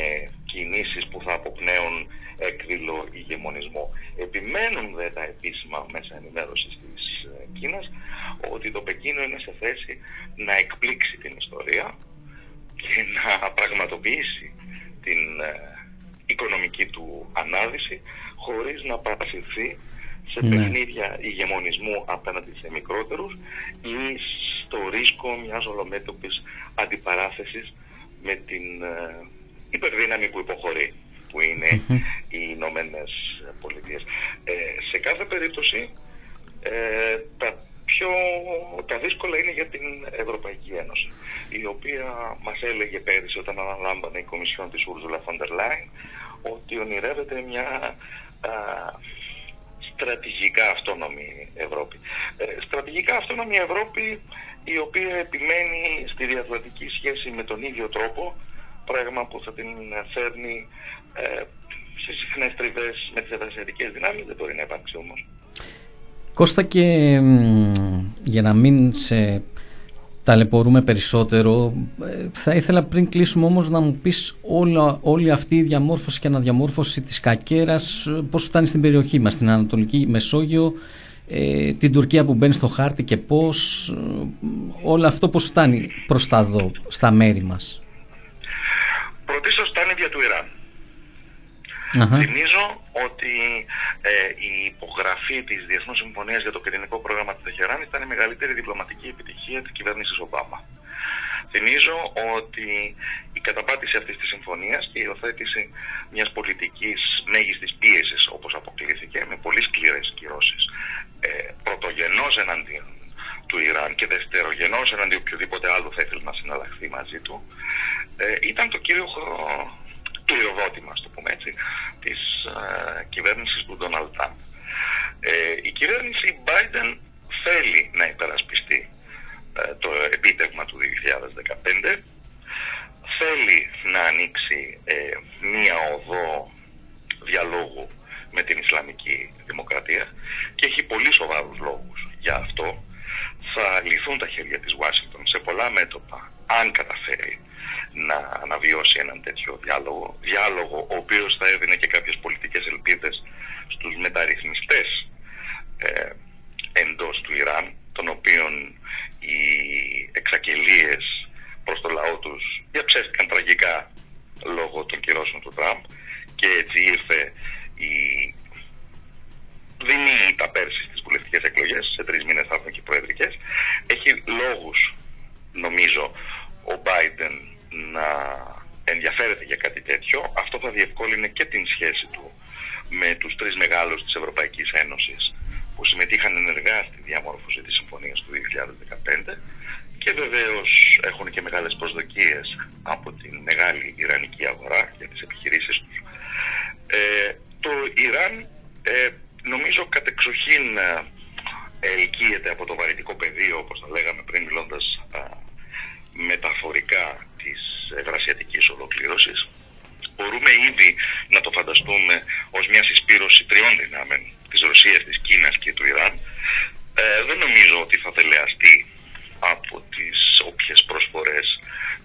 κινήσεις που θα αποπνέουν έκδηλο ηγεμονισμό. Επιμένουν δε τα επίσημα μέσα ενημέρωσης της Κίνας ότι το Πεκίνο είναι σε θέση να εκπλήξει την ιστορία και πραγματοποιήσει την ε, οικονομική του ανάδυση χωρίς να παρασυρθεί σε ναι. παιχνίδια ηγεμονισμού απέναντι σε μικρότερους ή στο ρίσκο μιας ολομέτωπης αντιπαράθεσης με την ε, υπερδύναμη που υποχωρεί που ειναι οι Ηνωμένες Πολιτείες. Ε, σε κάθε περίπτωση ε, τα πιο τα δύσκολα είναι για την Ευρωπαϊκή Ένωση η οποία μας έλεγε πέρυσι όταν αναλάμβανε η Κομισιόν της Ούρζουλα Φοντερ Λάιν ότι ονειρεύεται μια α, στρατηγικά αυτόνομη Ευρώπη. Ε, στρατηγικά αυτόνομη Ευρώπη η οποία επιμένει στη διαδοτική σχέση με τον ίδιο τρόπο πράγμα που θα την φέρνει ε, σε συχνές τριβές με τις ευρασιατικές δυνάμεις δεν μπορεί να υπάρξει όμως. Κώστα και για να μην σε ταλαιπωρούμε περισσότερο ε, θα ήθελα πριν κλείσουμε όμως να μου πεις όλα, όλη αυτή η διαμόρφωση και αναδιαμόρφωση της κακέρας ε, πώς φτάνει στην περιοχή μας, στην Ανατολική Μεσόγειο ε, την Τουρκία που μπαίνει στο χάρτη και πώς ε, όλο αυτό πώς φτάνει προς τα δω, στα μέρη μας. Πρωτίστως φτάνει δια του Ιράν Θυμίζω ότι ε, η υπογραφή της Διεθνούς Συμφωνίας για το Πυρηνικό Πρόγραμμα τη Τεχεράνη ήταν η μεγαλύτερη διπλωματική επιτυχία της κυβέρνησης Ομπάμα. Θυμίζω ότι η καταπάτηση αυτής της συμφωνίας και η υιοθέτηση μιας πολιτικής μέγιστης πίεσης, όπως αποκλήθηκε, με πολύ σκληρές κυρώσεις, ε, πρωτογενώς εναντίον του Ιράν και δευτερογενώς εναντίον οποιοδήποτε άλλο θα ήθελε να συναλλαχθεί μαζί του, ε, ήταν το κύριο του ιοδότημα, το πούμε έτσι, της ε, κυβέρνησης του Ντόναλτ Τραμπ. Ε, η κυβέρνηση Biden θέλει να υπερασπιστεί ε, το επίτευγμα του 2015, θέλει να ανοίξει ε, μία οδό διαλόγου με την Ισλαμική Δημοκρατία και έχει πολύ σοβαρούς λόγους για αυτό. Θα λυθούν τα χέρια της Ουάσιγκτον σε πολλά μέτωπα αν καταφέρει να αναβιώσει έναν τέτοιο διάλογο. Διάλογο ο οποίος θα έδινε και κάποιες πολιτικές ελπίδες στους μεταρρυθμιστές ε, εντός του Ιράν, των οποίων οι εξαγγελίες προς το λαό τους διαψεύτηκαν τραγικά λόγω των κυρώσεων του Τραμπ και έτσι ήρθε η δίνει τα πέρσι στις βουλευτικές εκλογές, σε τρεις μήνες θα έρθουν και προεδρικές. Έχει λόγους, νομίζω, ο Biden να ενδιαφέρεται για κάτι τέτοιο, αυτό θα διευκόλυνε και την σχέση του με τους τρεις μεγάλους της Ευρωπαϊκής Ένωσης που συμμετείχαν ενεργά στη διαμόρφωση της συμφωνίας του 2015 και βεβαίως έχουν και μεγάλες προσδοκίες από την μεγάλη Ιρανική αγορά για τις επιχειρήσεις τους. Ε, το Ιράν ε, νομίζω κατεξοχήν ε, ελκύεται από το βαρυτικό πεδίο, όπως τα λέγαμε πριν μιλώντας μεταφορικά της ευρασιατικής ολοκλήρωσης. Μπορούμε ήδη να το φανταστούμε ως μια συσπήρωση τριών δυνάμεων της Ρωσίας, της Κίνας και του Ιράν. Ε, δεν νομίζω ότι θα τελεαστεί από τις όποιες προσφορές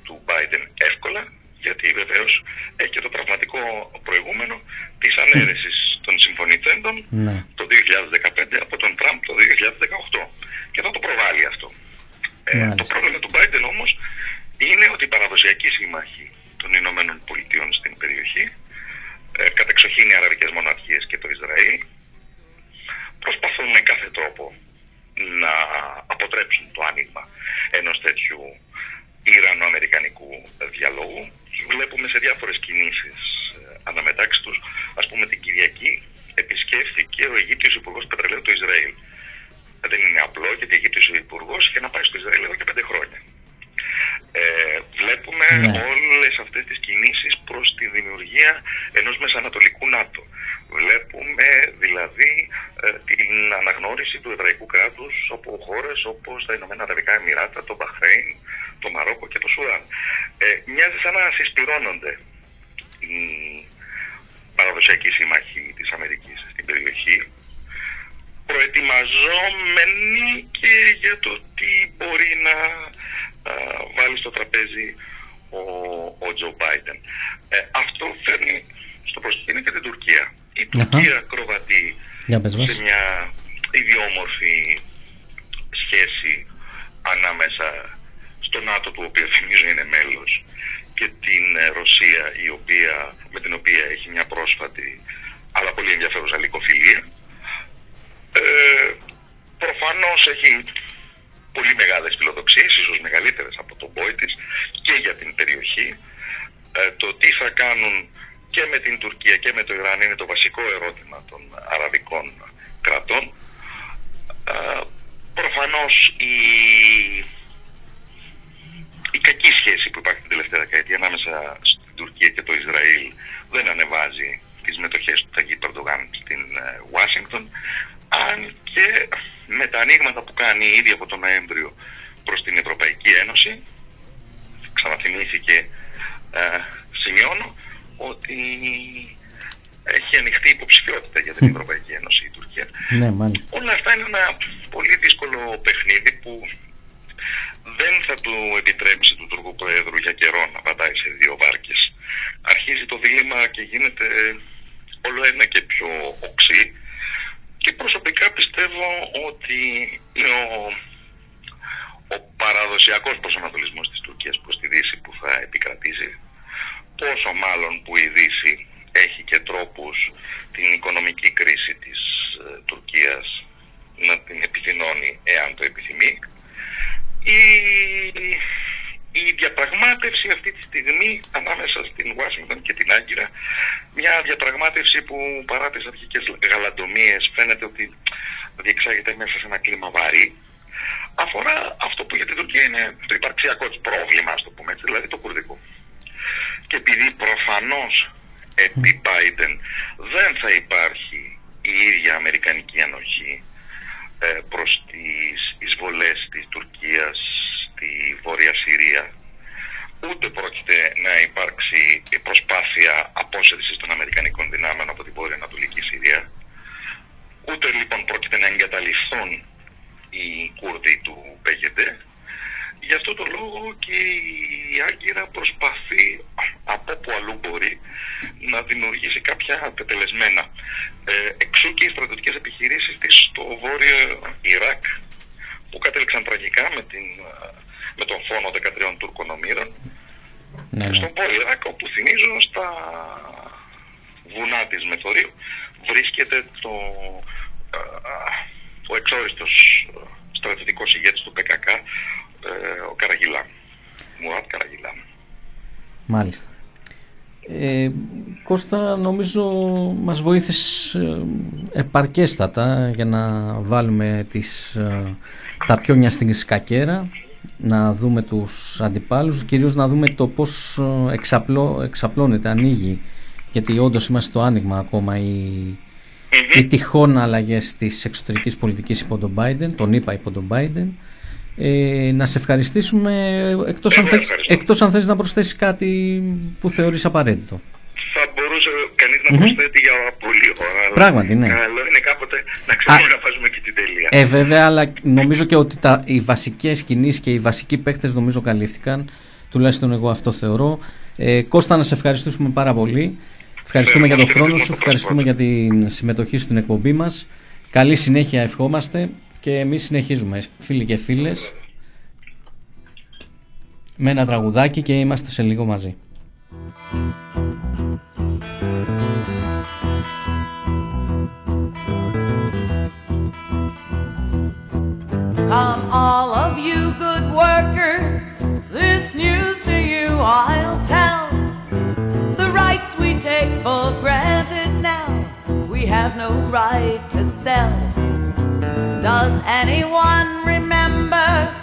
του Biden εύκολα, γιατί βεβαίως έχει και το πραγματικό προηγούμενο της ανέρεσης των συμφωνητέντων ναι. το 2015 από τον Τραμπ το 2018 και θα το προβάλλει αυτό. Ε, το πρόβλημα του Biden όμως είναι ότι οι παραδοσιακοί σύμμαχοι των Ηνωμένων Πολιτειών στην περιοχή, ε, κατεξοχήν οι Αραβικές Μοναρχίες και το Ισραήλ, προσπαθούν με κάθε τρόπο να αποτρέψουν το άνοιγμα ενός τέτοιου Ιρανο-Αμερικανικού διαλόγου. Βλέπουμε σε διάφορες κινήσεις ε, αναμετάξεις τους, ας πούμε την Κυριακή επισκέφθηκε ο Αιγύπτιος Υπουργός Πετρελαίου του Ισραήλ. Δεν είναι απλό γιατί ο Αιγύπτιος Υπουργός είχε να πάει στο Ισραήλ εδώ και πέντε χρόνια. Ε, βλέπουμε ναι. όλες αυτές τις κινήσεις προς τη δημιουργία ενός μεσανατολικού ΝΑΤΟ. Βλέπουμε δηλαδή ε, την αναγνώριση του εβραϊκού κράτους από χώρες όπως τα Ηνωμένα Αραβικά Εμμυράτα, το Μπαχρέιν, το Μαρόκο και το Σουδάν. Ε, μοιάζει σαν να συσπηρώνονται οι παραδοσιακοί σύμμαχοι της Αμερικής στην περιοχή προετοιμαζόμενοι και για το τι μπορεί να βάλει στο τραπέζι ο, ο Τζο Μπάιντεν. Ε, αυτό φέρνει στο προσκήνιο και την Τουρκία. Η Τουρκία κροβατεί σε μια ιδιόμορφη σχέση ανάμεσα στο ΝΑΤΟ του οποίου θυμίζω είναι μέλος και την ε, Ρωσία η οποία, με την οποία έχει μια πρόσφατη αλλά πολύ ενδιαφέρουσα λικοφιλία. Ε, προφανώς έχει πολύ μεγάλες φιλοδοξίες, ίσως μεγαλύτερες από τον πόη και για την περιοχή. Ε, το τι θα κάνουν και με την Τουρκία και με το Ιράν είναι το βασικό ερώτημα των αραβικών κρατών. Ε, προφανώς η, η κακή σχέση που υπάρχει την τελευταία δεκαετία ανάμεσα στην Τουρκία και το Ισραήλ δεν ανεβάζει τις μετοχές του Ταγί Περντογάν στην ε, Ουάσιγκτον αν και με τα ανοίγματα που κάνει ήδη από τον Νοέμβριο προς την Ευρωπαϊκή Ένωση ξαναθυμήθηκε ε, σημειώνω ότι έχει ανοιχτεί υποψηφιότητα για την Ευρωπαϊκή Ένωση η Τουρκία. Ναι, μάλιστα. Όλα αυτά είναι ένα πολύ δύσκολο παιχνίδι που δεν θα του επιτρέψει του Τουρκού Προέδρου για καιρό να πατάει σε δύο βάρκες. Αρχίζει το δίλημα και γίνεται όλο ένα και πιο οξύ και προσωπικά πιστεύω ότι είναι ο, ο παραδοσιακός προσανατολισμός της Τουρκίας προς τη Δύση που θα επικρατήσει πόσο μάλλον που η Δύση έχει και τρόπους την οικονομική κρίση της ε, Τουρκίας να την επιδεινώνει εάν το επιθυμεί. Η, η διαπραγμάτευση αυτή τη στιγμή ανάμεσα στην Ουάσιγκτον και την Άγκυρα, μια διαπραγμάτευση που παρά τις αρχικές γαλαντομίες φαίνεται ότι διεξάγεται μέσα σε ένα κλίμα βαρύ, αφορά αυτό που για την Τουρκία είναι το υπαρξιακό της πρόβλημα, ας το πούμε έτσι, δηλαδή το κουρδικό. Και επειδή προφανώς επί Biden δεν θα υπάρχει η ίδια αμερικανική ανοχή ε, προς τις εισβολές της Τουρκίας στη Βόρεια Συρία ούτε πρόκειται να υπάρξει προσπάθεια απόσυρσης των Αμερικανικών δυνάμεων από την Βόρεια Ανατολική Συρία ούτε λοιπόν πρόκειται να εγκαταλειφθούν οι Κούρδοι του ΠΕΓΕΝΤΕ Γι' αυτό το λόγο και η Άγκυρα προσπαθεί από όπου αλλού μπορεί να δημιουργήσει κάποια πετελεσμένα. Ε, εξού και οι στρατιωτικές επιχειρήσεις της στο βόρειο Ιράκ που κατέληξαν τραγικά με, την, με τον φόνο 13 Τούρκων ομήρων ναι, ναι. στον βόρειο Ιράκ όπου θυμίζω στα βουνά της Μεθορίου βρίσκεται το, ο εξόριστος στρατιωτικός ηγέτης του ΠΚΚ ε, ο Καραγιλά. Μουράτ Καραγιλά. Μάλιστα. Ε, Κώστα νομίζω μας βοήθησες ε, επαρκέστατα για να βάλουμε τις, ε, τα πιο στην σκακέρα να δούμε τους αντιπάλους κυρίως να δούμε το πως εξαπλώ, εξαπλώνεται, ανοίγει γιατί όντως είμαστε στο άνοιγμα ακόμα οι, mm-hmm. οι τυχόν αλλαγές της εξωτερικής πολιτικής υπό τον Biden, τον είπα υπό τον Biden ε, να σε ευχαριστήσουμε εκτός, αν θες, εκτός αν θες να προσθέσεις κάτι που θεωρείς απαραίτητο. Θα μπορούσε κανείς να προσθέτει για πολύ ώρα. Πράγματι, ναι. Καλό είναι κάποτε να ξέρουμε να βάζουμε και την τελεία. Ε, βέβαια, αλλά νομίζω και ότι τα, οι βασικές κινήσεις και οι βασικοί παίκτες νομίζω καλύφθηκαν. Τουλάχιστον εγώ αυτό θεωρώ. Ε, Κώστα, να σε ευχαριστήσουμε πάρα πολύ. Ευχαριστούμε για τον χρόνο σου, ευχαριστούμε για την συμμετοχή στην εκπομπή μας. Καλή συνέχεια ευχόμαστε και εμείς συνεχίζουμε φίλοι και φίλες με ένα τραγουδάκι και είμαστε σε λίγο μαζί. All of you good workers, this news to you I'll tell. The rights we take for granted now, we have no right to sell. Does anyone remember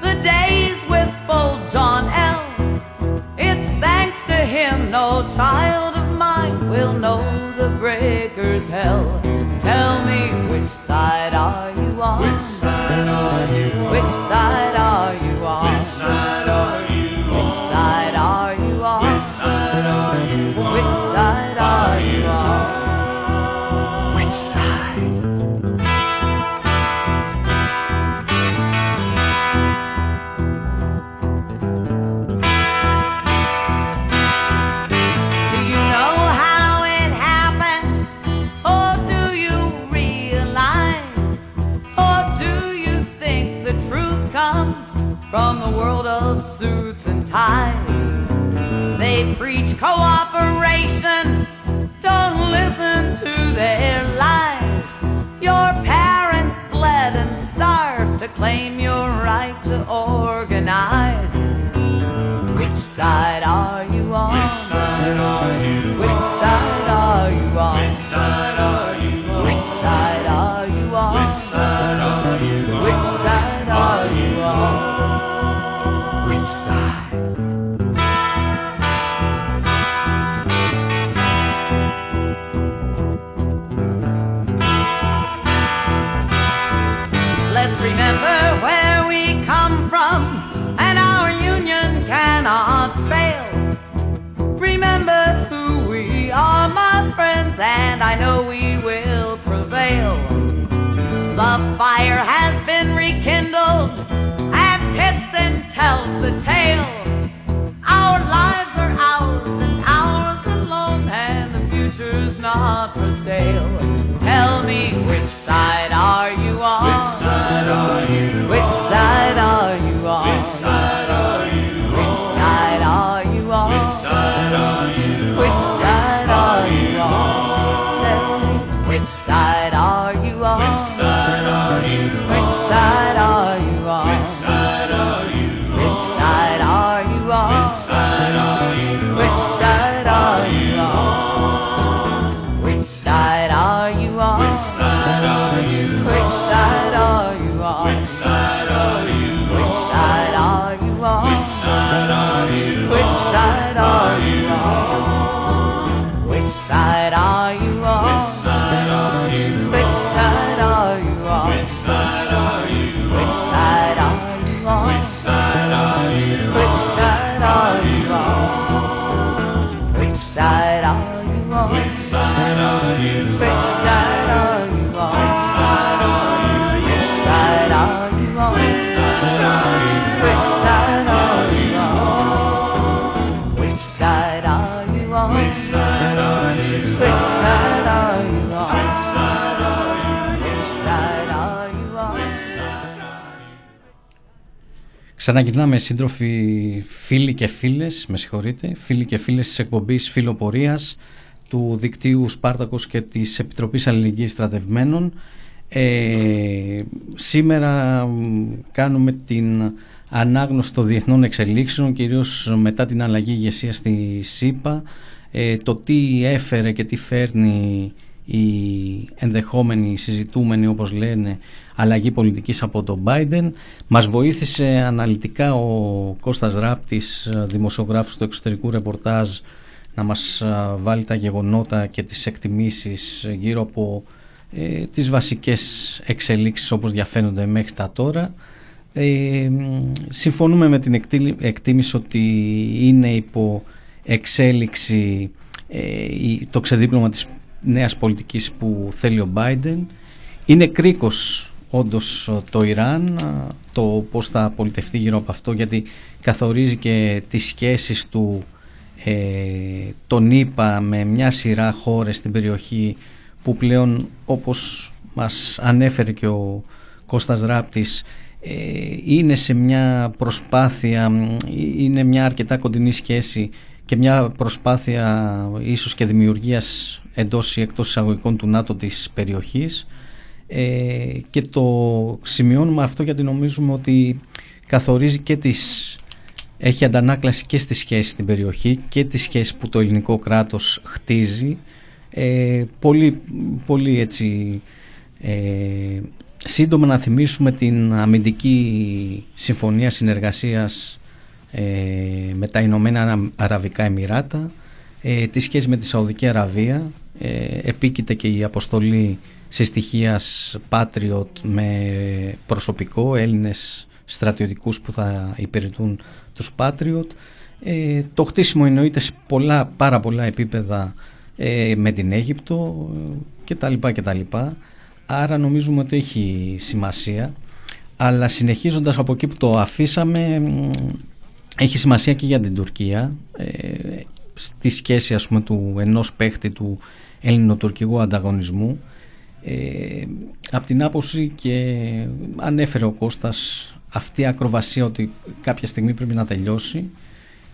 the days with full John L? It's thanks to him no child of mine will know the breaker's hell. Tell me which side are you on? Which side are you on? Which side are you on? Which side are you on? Which side are you on? Which side are you on? From the world of suits and ties. They preach cooperation. Don't listen to their lies. Your parents bled and starved to claim your right to organize. Which side are you on? Which side are you Which side are you on? Which side are you Which side are you on? Fire has been rekindled, and Pittston tells the tale. Our lives are ours and ours alone, and the future's not for sale. Tell me which side are you on? Which side are you Which side are you on? Which side are you on? Which side are you on? Which side are you on? Which side are you on? Which side side are you Which side are you on? Which side Ξαναγυρνάμε σύντροφοι φίλοι και φίλες, με συγχωρείτε, φίλοι και φίλες της εκπομπής Φιλοπορίας του δικτύου Σπάρτακος και της Επιτροπής Αλληλεγγύης Στρατευμένων. Ε, σήμερα μ, κάνουμε την ανάγνωση των διεθνών εξελίξεων, κυρίως μετά την αλλαγή ηγεσίας στη ΣΥΠΑ, ε, το τι έφερε και τι φέρνει η ενδεχόμενη συζητούμενη όπως λένε αλλαγή πολιτικής από τον Biden. Μας βοήθησε αναλυτικά ο Κώστας Ράπτης δημοσιογράφος του εξωτερικού ρεπορτάζ να μας α, βάλει τα γεγονότα και τις εκτιμήσεις γύρω από ε, τις βασικές εξελίξεις όπως διαφαίνονται μέχρι τα τώρα. Ε, μ, συμφωνούμε με την εκτίμη- εκτίμηση ότι είναι υπό εξέλιξη ε, η- το ξεδίπλωμα της νέας πολιτικής που θέλει ο Biden. Είναι κρίκος όντως το Ιράν, α, το πώς θα πολιτευτεί γύρω από αυτό γιατί καθορίζει και τις σχέσεις του ε, τον ΗΠΑ με μια σειρά χώρες στην περιοχή που πλέον όπως μας ανέφερε και ο Κώστας Ράπτης ε, είναι σε μια προσπάθεια, μ, είναι μια αρκετά κοντινή σχέση και μια προσπάθεια ίσως και δημιουργίας εντός ή εκτός εισαγωγικών του ΝΑΤΟ της περιοχής. Ε, και το σημειώνουμε αυτό γιατί νομίζουμε ότι καθορίζει και τις έχει αντανάκλαση και στη σχέση στην περιοχή και τη σχέση που το ελληνικό κράτος χτίζει. Ε, πολύ, πολύ έτσι ε, σύντομα να θυμίσουμε την αμυντική συμφωνία συνεργασίας ε, με τα Ηνωμένα Αρα- Αραβικά Εμμυράτα. Ε, τη σχέση με τη Σαουδική Αραβία. Ε, επίκειται και η αποστολή συστοιχίας Patriot με προσωπικό Έλληνες στρατιωτικούς που θα υπηρετούν τους Patriot. Ε, το χτίσιμο εννοείται σε πολλά, πάρα πολλά επίπεδα ε, με την Αίγυπτο ε, και τα λοιπά και τα λοιπά. Άρα νομίζουμε ότι έχει σημασία. Αλλά συνεχίζοντας από εκεί που το αφήσαμε μ, έχει σημασία και για την Τουρκία ε, στη σχέση ας πούμε του ενός παίχτη του ελληνοτουρκικού ανταγωνισμού ε, από την άποψη και ανέφερε ο Κώστας αυτή η ακροβασία ότι κάποια στιγμή πρέπει να τελειώσει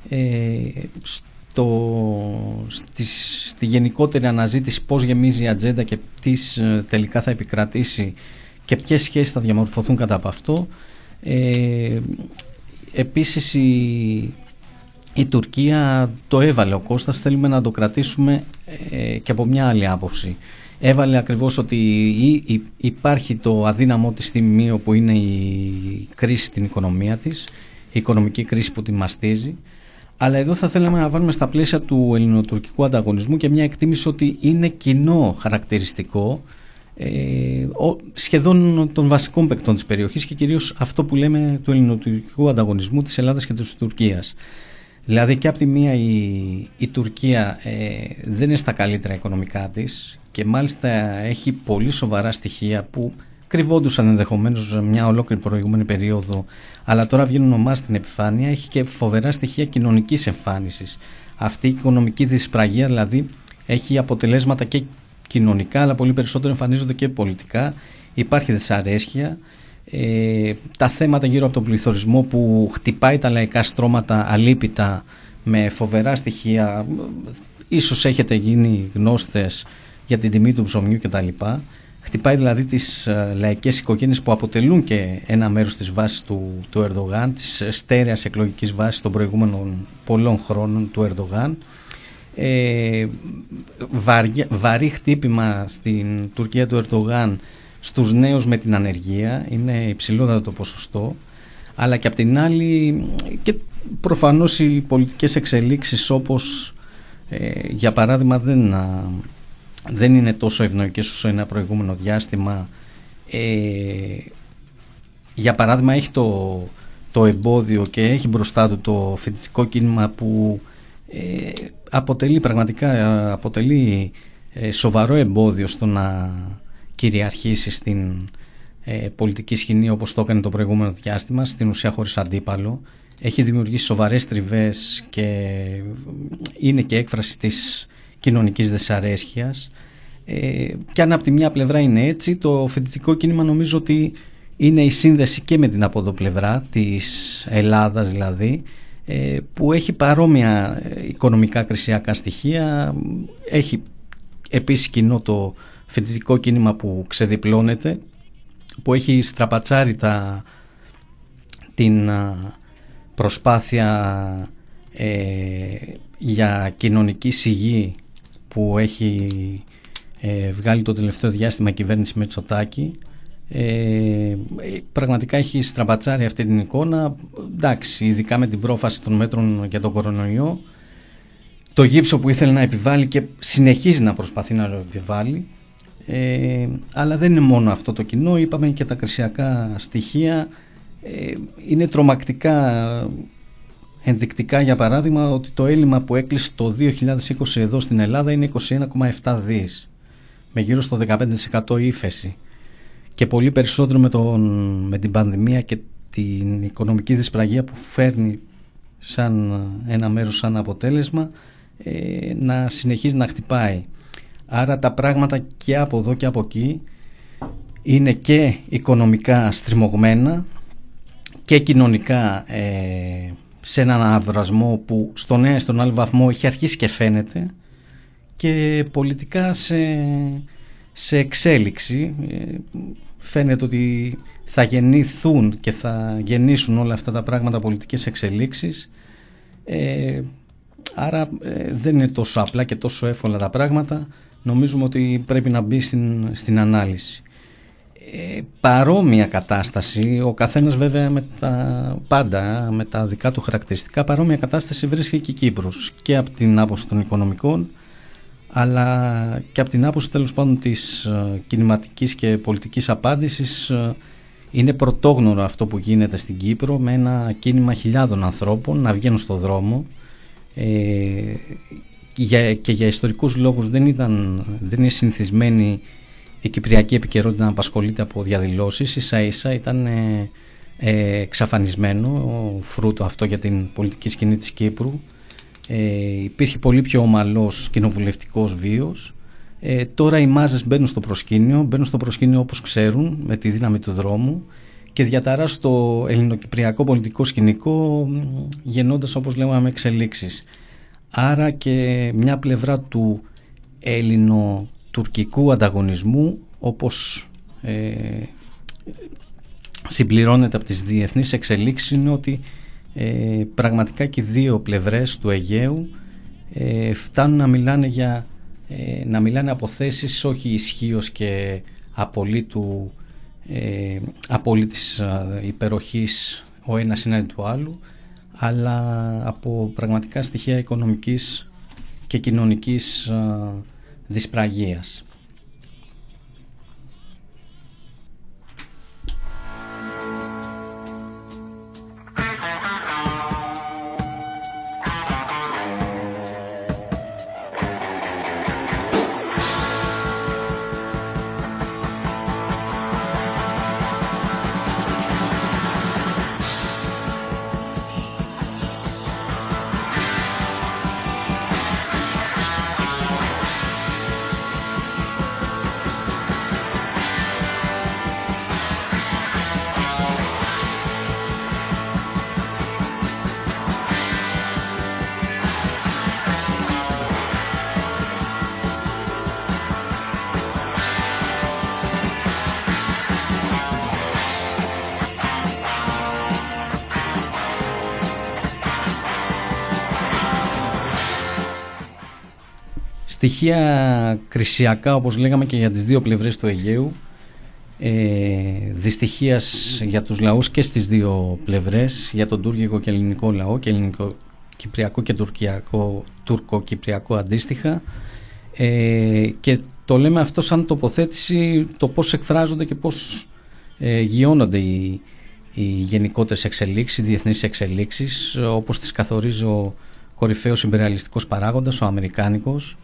ε, στο, στη, στη γενικότερη αναζήτηση πώς γεμίζει η ατζέντα και τις ε, τελικά θα επικρατήσει και ποιες σχέσεις θα διαμορφωθούν κατά από αυτό. Ε, επίσης η, η Τουρκία το έβαλε ο Κώστας, θέλουμε να το κρατήσουμε ε, και από μια άλλη άποψη. Έβαλε ακριβώς ότι υπάρχει το αδύναμό της στιγμή που είναι η κρίση στην οικονομία της, η οικονομική κρίση που την μαστίζει. Αλλά εδώ θα θέλαμε να βάλουμε στα πλαίσια του ελληνοτουρκικού ανταγωνισμού και μια εκτίμηση ότι είναι κοινό χαρακτηριστικό ε, σχεδόν των βασικών παικτών της περιοχής και κυρίως αυτό που λέμε του ελληνοτουρκικού ανταγωνισμού της Ελλάδας και της Τουρκίας. Δηλαδή και από τη μία η, Τουρκία ε, δεν είναι στα καλύτερα οικονομικά της και μάλιστα έχει πολύ σοβαρά στοιχεία που κρυβόντουσαν ενδεχομένως μια ολόκληρη προηγούμενη περίοδο, αλλά τώρα βγαίνουν ομάς στην επιφάνεια. Έχει και φοβερά στοιχεία κοινωνικής εμφάνισης. Αυτή η οικονομική δυσπραγία δηλαδή έχει αποτελέσματα και κοινωνικά, αλλά πολύ περισσότερο εμφανίζονται και πολιτικά. Υπάρχει δυσαρέσκεια. Ε, τα θέματα γύρω από τον πληθωρισμό που χτυπάει τα λαϊκά στρώματα αλίπητα με φοβερά στοιχεία. Ίσως έχετε γίνει γνώστες για την τιμή του ψωμιού κτλ. Χτυπάει δηλαδή τις ε, λαϊκές οικογένειες που αποτελούν και ένα μέρος της βάσης του, του Ερντογάν, της στέρεας εκλογικής βάσης των προηγούμενων πολλών χρόνων του Ερντογάν. Ε, βαρύ χτύπημα στην Τουρκία του Ερντογάν στους νέους με την ανεργία, είναι υψηλότερο το ποσοστό, αλλά και απ' την άλλη και προφανώς οι πολιτικές εξελίξεις όπως ε, για παράδειγμα δεν δεν είναι τόσο ευνοϊκές όσο ένα προηγούμενο διάστημα. Ε, για παράδειγμα έχει το, το εμπόδιο και έχει μπροστά του το φοιτητικό κίνημα που ε, αποτελεί πραγματικά αποτελεί ε, σοβαρό εμπόδιο στο να κυριαρχήσει στην ε, πολιτική σκηνή όπως το έκανε το προηγούμενο διάστημα στην ουσία χωρίς αντίπαλο. Έχει δημιουργήσει σοβαρές τριβές και είναι και έκφραση της κοινωνικής δυσαρέσκειας. Ε, και αν από τη μια πλευρά είναι έτσι το φοιτητικό κίνημα νομίζω ότι είναι η σύνδεση και με την από εδώ πλευρά της Ελλάδας δηλαδή. ε, που έχει παρόμοια ε, οικονομικά κρισιακά στοιχεία έχει επίσης κοινό το φοιτητικό κίνημα που ξεδιπλώνεται που έχει στραπατσάρει τα, την προσπάθεια για κοινωνική σιγή που έχει ε, βγάλει το τελευταίο διάστημα η κυβέρνηση Μετσοτάκη ε, πραγματικά έχει στραμπατσάρει αυτή την εικόνα. Εντάξει ειδικά με την πρόφαση των μέτρων για τον κορονοϊό. Το γύψο που ήθελε να επιβάλλει και συνεχίζει να προσπαθεί να το επιβάλλει. Ε, αλλά δεν είναι μόνο αυτό το κοινό. Είπαμε και τα κρισιακά στοιχεία. Ε, είναι τρομακτικά ενδεικτικά για παράδειγμα ότι το έλλειμμα που έκλεισε το 2020 εδώ στην Ελλάδα είναι 21,7 δις με γύρω στο 15% ύφεση και πολύ περισσότερο με, τον, με την πανδημία και την οικονομική δυσπραγία που φέρνει σαν ένα μέρος σαν αποτέλεσμα ε, να συνεχίζει να χτυπάει. Άρα τα πράγματα και από εδώ και από εκεί είναι και οικονομικά στριμωγμένα και κοινωνικά ε, σε έναν αυρασμό που στον ένα στον άλλο βαθμό έχει αρχίσει και φαίνεται και πολιτικά σε, σε εξέλιξη. Ε, φαίνεται ότι θα γεννηθούν και θα γεννήσουν όλα αυτά τα πράγματα πολιτικές εξελίξεις. Ε, άρα ε, δεν είναι τόσο απλά και τόσο εύκολα τα πράγματα. Νομίζουμε ότι πρέπει να μπει στην, στην ανάλυση. Ε, παρόμοια κατάσταση, ο καθένας βέβαια με τα πάντα, με τα δικά του χαρακτηριστικά, παρόμοια κατάσταση βρίσκει και η Κύπρος και από την άποψη των οικονομικών αλλά και από την άποψη τέλος πάντων της ε, κινηματικής και πολιτικής απάντησης ε, είναι πρωτόγνωρο αυτό που γίνεται στην Κύπρο με ένα κίνημα χιλιάδων ανθρώπων να βγαίνουν στο δρόμο. Ε, και για ιστορικούς λόγους δεν, ήταν, δεν είναι συνηθισμένη η κυπριακή επικαιρότητα να απασχολείται από διαδηλώσεις. Ίσα ίσα ήταν ε, εξαφανισμένο φρούτο αυτό για την πολιτική σκηνή της Κύπρου ε, υπήρχε πολύ πιο ομαλός κοινοβουλευτικός βίος. Ε, τώρα οι μάζες μπαίνουν στο προσκήνιο μπαίνουν στο προσκήνιο όπως ξέρουν με τη δύναμη του δρόμου και διαταράσσουν το ελληνοκυπριακό πολιτικό σκηνικό γεννώντας όπως λέμε εξελίξεις. Άρα και μια πλευρά του ελληνο-τουρκικού ανταγωνισμού όπως ε, συμπληρώνεται από τις διεθνείς εξελίξεις είναι ότι ε, πραγματικά και οι δύο πλευρές του Αιγαίου ε, φτάνουν να μιλάνε για ε, να μιλάνε από θέσεις όχι ισχύως και απολύτου ε, απολύτης υπεροχής ο ένας είναι του άλλου αλλά από πραγματικά στοιχεία οικονομικής και κοινωνικής δυσπραγίας. Στοιχεία κρισιακά όπως λέγαμε και για τις δύο πλευρές του Αιγαίου ε, δυστυχίας για τους λαούς και στις δύο πλευρές για τον τουρκικό και ελληνικό λαό και ελληνικό κυπριακό και τουρκιακό τουρκο-κυπριακό αντίστοιχα. Ε, και το λέμε αυτό σαν τοποθέτηση το πώς εκφράζονται και πώς ε, γιώνονται οι, οι γενικότερες εξελίξεις, οι διεθνείς εξελίξεις όπως τις καθορίζει ο κορυφαίος συμπεριαλιστικός παράγοντας, ο Αμερικάνικος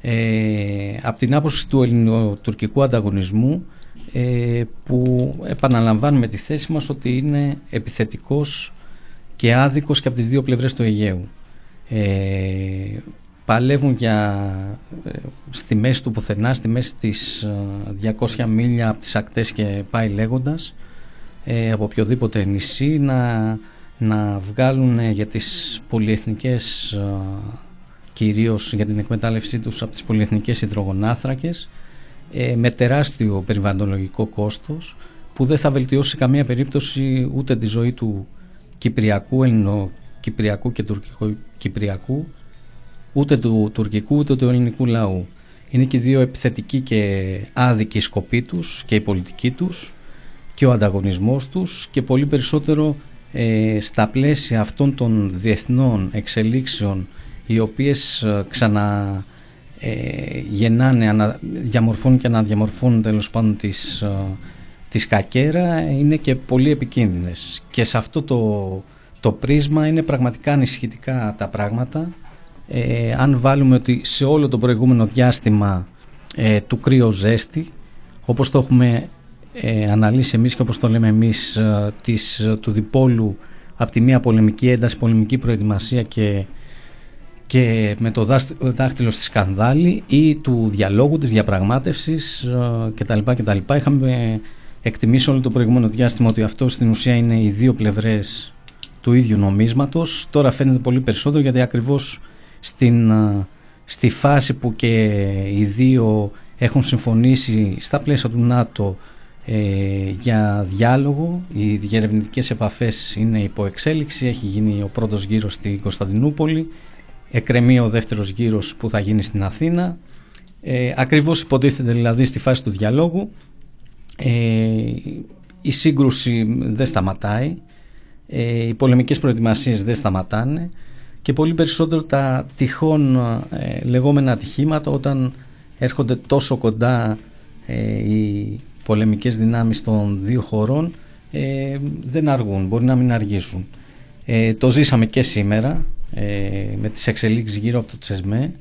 ε, από την άποψη του ελληνοτουρκικού ανταγωνισμού ε, που επαναλαμβάνουμε τη θέση μας ότι είναι επιθετικός και άδικος και από τις δύο πλευρές του Αιγαίου. Ε, παλεύουν για ε, στη μέση του πουθενά, στη μέση της 200 ε, μίλια από τις ακτές και πάει λέγοντας ε, από οποιοδήποτε νησί να, να βγάλουν για τις πολυεθνικές κυρίως για την εκμετάλλευσή τους από τις πολυεθνικές υδρογονάθρακες ε, με τεράστιο περιβαλλοντολογικό κόστος που δεν θα βελτιώσει σε καμία περίπτωση ούτε τη ζωή του Κυπριακού, Ελληνοκυπριακού και Τουρκικού ούτε του τουρκικού ούτε του ελληνικού λαού. Είναι και δύο επιθετικοί και άδικοι σκοποί τους και η πολιτική τους και ο ανταγωνισμός τους και πολύ περισσότερο ε, στα πλαίσια αυτών των διεθνών εξελίξεων οι οποίες ε, ξανα ε, γεννάνε, ανα, διαμορφώνουν και αναδιαμορφώνουν τέλος πάντων της, ε, της κακέρα είναι και πολύ επικίνδυνες. Και σε αυτό το, το πρίσμα είναι πραγματικά ανησυχητικά τα πράγματα. Ε, αν βάλουμε ότι σε όλο το προηγούμενο διάστημα ε, του κρύο ζέστη όπως το έχουμε ε, αναλύσει εμείς και όπως το λέμε εμείς της, του διπόλου από τη μία πολεμική ένταση, πολεμική προετοιμασία και και με το δάχτυλο στη σκανδάλη ή του διαλόγου, της διαπραγμάτευσης ε, κτλ. κτλ. Είχαμε εκτιμήσει όλο το προηγούμενο διάστημα ότι αυτό στην ουσία είναι οι δύο πλευρές του ίδιου νομίσματος. Τώρα φαίνεται πολύ περισσότερο γιατί ακριβώς στην, ε, στη φάση που και οι δύο έχουν συμφωνήσει στα πλαίσια του ΝΑΤΟ ε, για διάλογο. Οι διερευνητικές επαφές είναι υπό εξέλιξη. Έχει γίνει ο πρώτος γύρος στην Κωνσταντινούπολη εκκρεμεί ο δεύτερος γύρος που θα γίνει στην Αθήνα. Ε, ακριβώς υποτίθεται δηλαδή στη φάση του διαλόγου. Ε, η σύγκρουση δεν σταματάει. Ε, οι πολεμικές προετοιμασίες δεν σταματάνε και πολύ περισσότερο τα τυχόν ε, λεγόμενα ατυχήματα όταν έρχονται τόσο κοντά ε, οι πολεμικές δυνάμεις των δύο χωρών ε, δεν αργούν, μπορεί να μην αργήσουν. το ζήσαμε και σήμερα ε, με τις εξελίξεις γύρω από το Τσεσμέ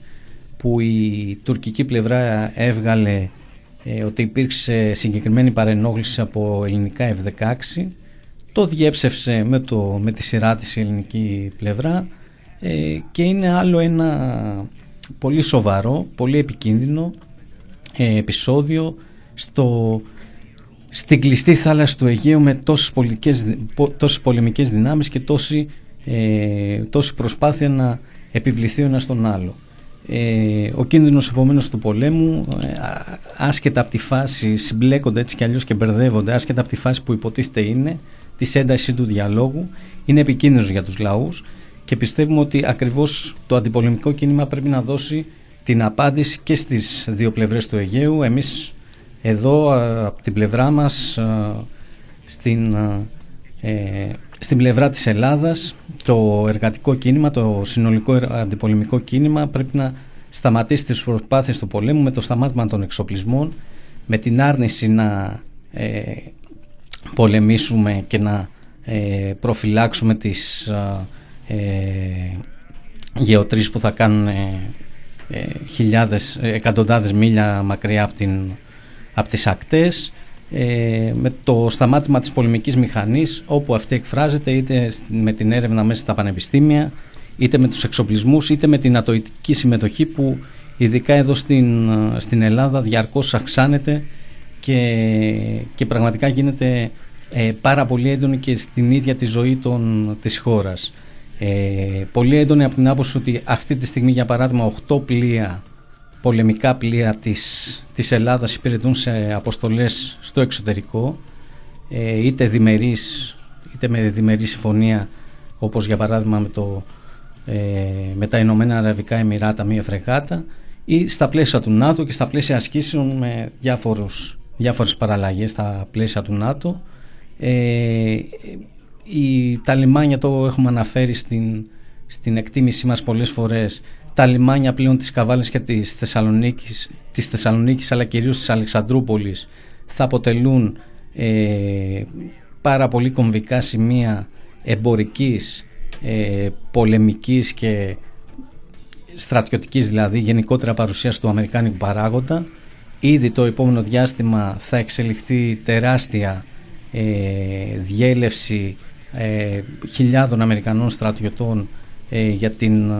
που η τουρκική πλευρά έβγαλε ε, ότι υπήρξε συγκεκριμένη παρενόχληση από ελληνικά F-16 το διέψευσε με, το, με τη σειρά της η ελληνική πλευρά ε, και είναι άλλο ένα πολύ σοβαρό, πολύ επικίνδυνο επεισόδιο στο, στην κλειστή θάλασσα του Αιγαίου με τόσες, πολεμικές, τόσες πολεμικές δυνάμεις και τόση ε, τόση προσπάθεια να επιβληθεί ο ένας στον άλλο. Ε, ο κίνδυνος επομένως του πολέμου ε, άσχετα από τη φάση συμπλέκονται έτσι κι αλλιώς και μπερδεύονται άσχετα από τη φάση που υποτίθεται είναι της ένταση του διαλόγου είναι επικίνδυνος για τους λαούς και πιστεύουμε ότι ακριβώς το αντιπολεμικό κίνημα πρέπει να δώσει την απάντηση και στις δύο πλευρές του Αιγαίου εμείς εδώ από την πλευρά μας στην, ε, στην πλευρά της Ελλάδας το εργατικό κίνημα, το συνολικό αντιπολεμικό κίνημα πρέπει να σταματήσει τις προσπάθειες του πολέμου με το σταμάτημα των εξοπλισμών με την άρνηση να ε, πολεμήσουμε και να ε, προφυλάξουμε τις ε, γεωτρήσεις που θα κάνουν ε, χιλιάδες, εκατοντάδες μίλια μακριά από, την, από τις ακτές ε, με το σταμάτημα της πολεμικής μηχανής όπου αυτή εκφράζεται είτε με την έρευνα μέσα στα πανεπιστήμια είτε με τους εξοπλισμούς είτε με την ατοητική συμμετοχή που ειδικά εδώ στην, στην Ελλάδα διαρκώς αυξάνεται και, και πραγματικά γίνεται ε, πάρα πολύ έντονη και στην ίδια τη ζωή των, της χώρας. Ε, πολύ έντονη από την άποψη ότι αυτή τη στιγμή για παράδειγμα 8 πλοία πολεμικά πλοία της, της Ελλάδας υπηρετούν σε αποστολές στο εξωτερικό ε, είτε διμερείς είτε με διμερή συμφωνία όπως για παράδειγμα με, το, ε, με τα Ηνωμένα Αραβικά Εμμυράτα μία φρεγάτα ή στα πλαίσια του ΝΑΤΟ και στα πλαίσια ασκήσεων με διάφορους, διάφορες παραλλαγές στα πλαίσια του ΝΑΤΟ. Ε, η, τα λιμάνια το έχουμε αναφέρει στην, στην εκτίμησή μας πολλές φορές τα λιμάνια πλέον της Καβάλης και της Θεσσαλονίκης, της Θεσσαλονίκης αλλά κυρίως της Αλεξανδρούπολης θα αποτελούν ε, πάρα πολύ κομβικά σημεία εμπορικής, ε, πολεμικής και στρατιωτικής δηλαδή γενικότερα παρουσίας του Αμερικάνικου παράγοντα. Ήδη το επόμενο διάστημα θα εξελιχθεί τεράστια ε, διέλευση ε, χιλιάδων Αμερικανών στρατιωτών ε, για την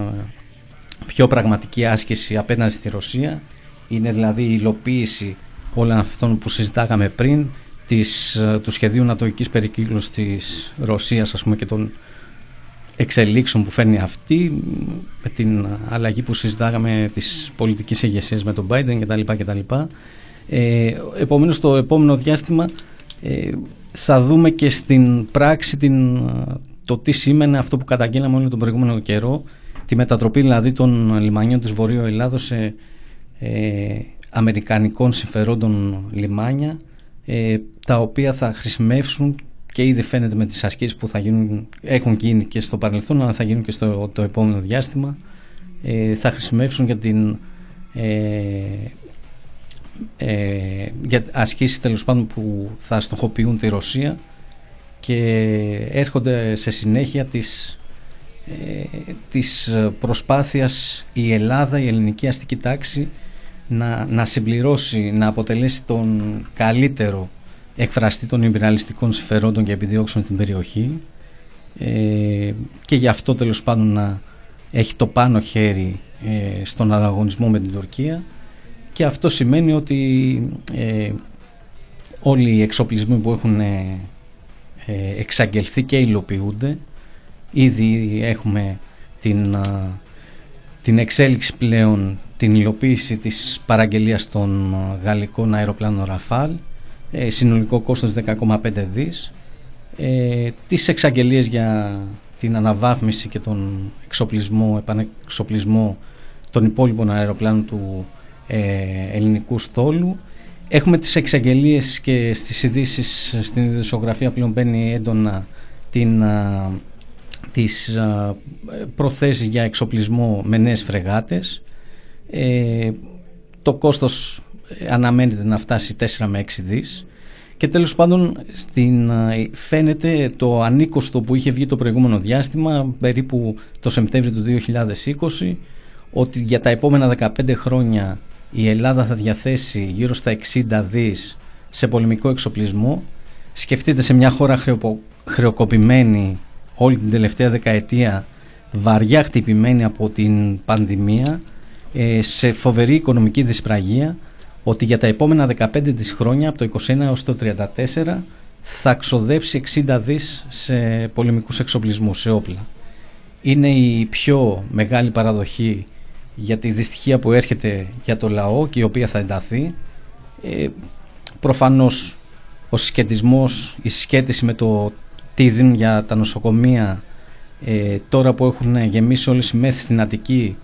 πιο πραγματική άσκηση απέναντι στη Ρωσία είναι δηλαδή η υλοποίηση όλων αυτών που συζητάγαμε πριν της, ε, του σχεδίου νατοικής περικύκλωσης της Ρωσίας ας πούμε και των εξελίξεων που φέρνει αυτή με την αλλαγή που συζητάγαμε της πολιτικής ηγεσίας με τον Biden κτλ. κτλ. Ε, επομένως το επόμενο διάστημα ε, θα δούμε και στην πράξη την, το τι σήμαινε αυτό που καταγγέλαμε όλο τον προηγούμενο καιρό τη μετατροπή δηλαδή των λιμανιών της Βορείου Ελλάδος σε ε, αμερικανικών συμφερόντων λιμάνια ε, τα οποία θα χρησιμεύσουν και ήδη φαίνεται με τις ασκήσεις που θα γίνουν, έχουν γίνει και στο παρελθόν αλλά θα γίνουν και στο το επόμενο διάστημα. Ε, θα χρησιμεύσουν για την ε, ε, για ασκήσεις τέλος πάντων που θα στοχοποιούν τη Ρωσία και έρχονται σε συνέχεια της ε, της προσπάθειας η Ελλάδα, η ελληνική αστική τάξη να, να συμπληρώσει, να αποτελέσει τον καλύτερο εκφραστή των υπηραλιστικών συμφερόντων και επιδιώξεων στην περιοχή ε, και γι' αυτό τέλος πάντων να έχει το πάνω χέρι ε, στον ανταγωνισμό με την Τουρκία. Και αυτό σημαίνει ότι ε, όλοι οι εξοπλισμοί που έχουν ε, εξαγγελθεί και υλοποιούνται Ήδη έχουμε την, την εξέλιξη πλέον, την υλοποίηση της παραγγελίας των γαλλικών αεροπλάνων Ραφάλ, ε, συνολικό κόστος 10,5 δις, ε, τις εξαγγελίες για την αναβάθμιση και τον εξοπλισμό, επανεξοπλισμό των υπόλοιπων αεροπλάνων του ε, ελληνικού στόλου. Έχουμε τις εξαγγελίες και στις ειδήσεις στην ειδησιογραφία πλέον μπαίνει έντονα την τις προθέσεις για εξοπλισμό με νέες φρεγάτες. Ε, το κόστος ε, αναμένεται να φτάσει 4 με 6 δις και τέλος πάντων στην, φαίνεται το ανήκοστο που είχε βγει το προηγούμενο διάστημα περίπου το Σεπτέμβριο του 2020 ότι για τα επόμενα 15 χρόνια η Ελλάδα θα διαθέσει γύρω στα 60 δις σε πολεμικό εξοπλισμό σκεφτείτε σε μια χώρα χρεοκοπημένη όλη την τελευταία δεκαετία βαριά χτυπημένη από την πανδημία ε, σε φοβερή οικονομική δυσπραγία ότι για τα επόμενα 15 της χρόνια από το 21 έως το 34 θα ξοδέψει 60 δις σε πολεμικούς εξοπλισμούς, σε όπλα. είναι η πιο μεγάλη παραδοχή για τη δυστυχία που έρχεται για το λαό και η οποία θα ενταθεί. Ε, προφανώς ο συσχετισμός, η συσχέτιση με το τι δίνουν για τα νοσοκομεία ε, τώρα που έχουν γεμίσει όλες οι μέθη στην Αττική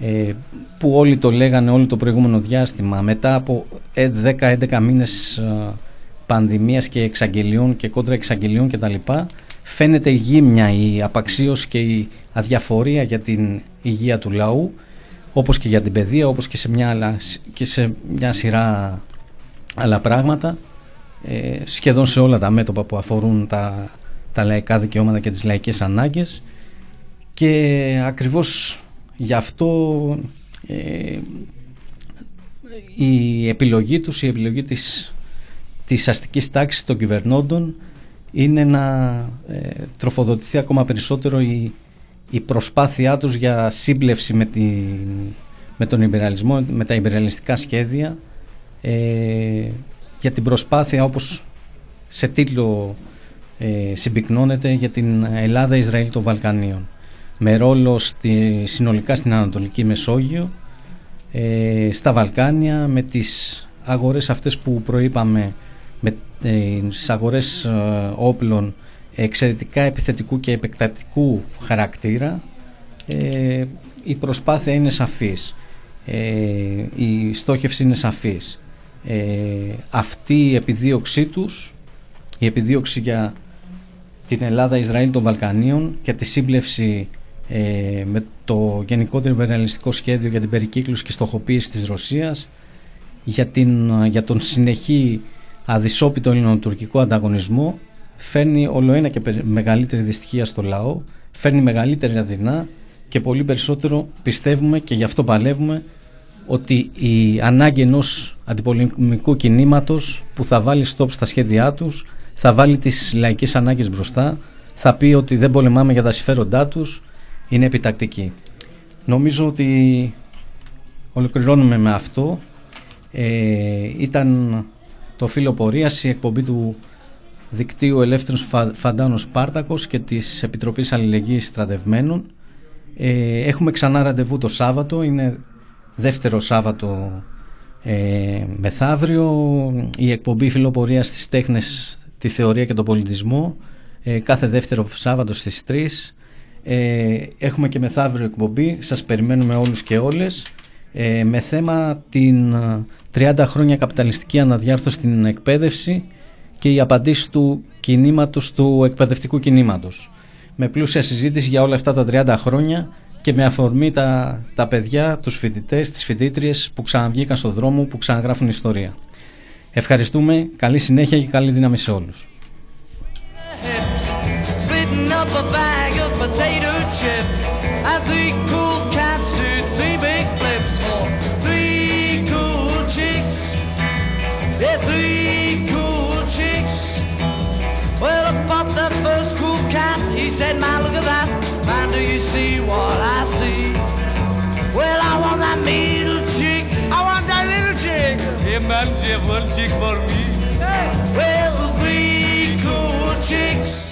ε, που όλοι το λέγανε όλο το προηγούμενο διάστημα μετά από 10-11 μήνες ε, πανδημίας και εξαγγελιών και κόντρα εξαγγελιών κτλ φαίνεται η γύμνια, η απαξίωση και η αδιαφορία για την υγεία του λαού όπως και για την παιδεία, όπως και σε μια, άλλα, και σε μια σειρά άλλα πράγματα ε, σχεδόν σε όλα τα μέτωπα που αφορούν τα, τα λαϊκά δικαιώματα και τις λαϊκές ανάγκες. Και ακριβώς γι' αυτό ε, η επιλογή τους, η επιλογή της, της αστικής τάξης των κυβερνώντων είναι να ε, τροφοδοτηθεί ακόμα περισσότερο η, η προσπάθειά τους για σύμπλευση με, την, με τον υπεραλισμό, με τα υπεραλιστικά σχέδια. Ε, για την προσπάθεια όπως σε τίτλο ε, συμπυκνώνεται για την Ελλάδα-Ισραήλ των Βαλκανίων. Με ρόλο στη, συνολικά στην Ανατολική Μεσόγειο ε, στα Βαλκάνια με τις αγορές αυτές που προείπαμε με ε, τις αγορές ε, όπλων εξαιρετικά επιθετικού και επεκτατικού χαρακτήρα ε, η προσπάθεια είναι σαφής. Η στόχευση είναι σαφής αυτή η επιδίωξή τους η επιδίωξη για την Ελλάδα-Ισραήλ των Βαλκανίων και τη σύμπλευση με το γενικότερο υπεραλιστικό σχέδιο για την περικύκλωση και στοχοποίηση της Ρωσίας για, την, για τον συνεχή αδυσόπιτο ελληνοτουρκικό ανταγωνισμό φέρνει όλο ένα και μεγαλύτερη δυστυχία στο λαό, φέρνει μεγαλύτερη αδεινά και πολύ περισσότερο πιστεύουμε και γι' αυτό παλεύουμε ότι η ανάγκη ενός αντιπολεμικού κινήματος που θα βάλει στόπ στα σχέδιά τους, θα βάλει τις λαϊκές ανάγκες μπροστά, θα πει ότι δεν πολεμάμε για τα συμφέροντά τους, είναι επιτακτική. Νομίζω ότι ολοκληρώνουμε με αυτό. Ε, ήταν το φύλλο πορείας, η εκπομπή του δικτύου Ελεύθερος Φαντάνος Σπάρτακος και της Επιτροπής Αλληλεγγύης Στρατευμένων. Ε, έχουμε ξανά ραντεβού το Σάββατο, είναι δεύτερο Σάββατο ε, μεθαύριο. Η εκπομπή φιλοπορίας στις τέχνες, τη θεωρία και τον πολιτισμό ε, κάθε δεύτερο Σάββατο στις 3. Ε, έχουμε και μεθαύριο εκπομπή, σας περιμένουμε όλους και όλες ε, με θέμα την 30 χρόνια καπιταλιστική αναδιάρθρωση στην εκπαίδευση και οι απαντήσεις του κινήματος, του εκπαιδευτικού κινήματος. Με πλούσια συζήτηση για όλα αυτά τα 30 χρόνια και με αφορμή τα, τα παιδιά, τους φοιτητές, τις φοιτήτριες που ξαναβγήκαν στον δρόμο, που ξαναγράφουν ιστορία. Ευχαριστούμε, καλή συνέχεια και καλή δύναμη σε όλους. said, man, look at that, man, do you see what I see?" Well, I want that middle chick, I want that little chick. Hey, man, she one chick for me. Hey. Well, three cool chicks.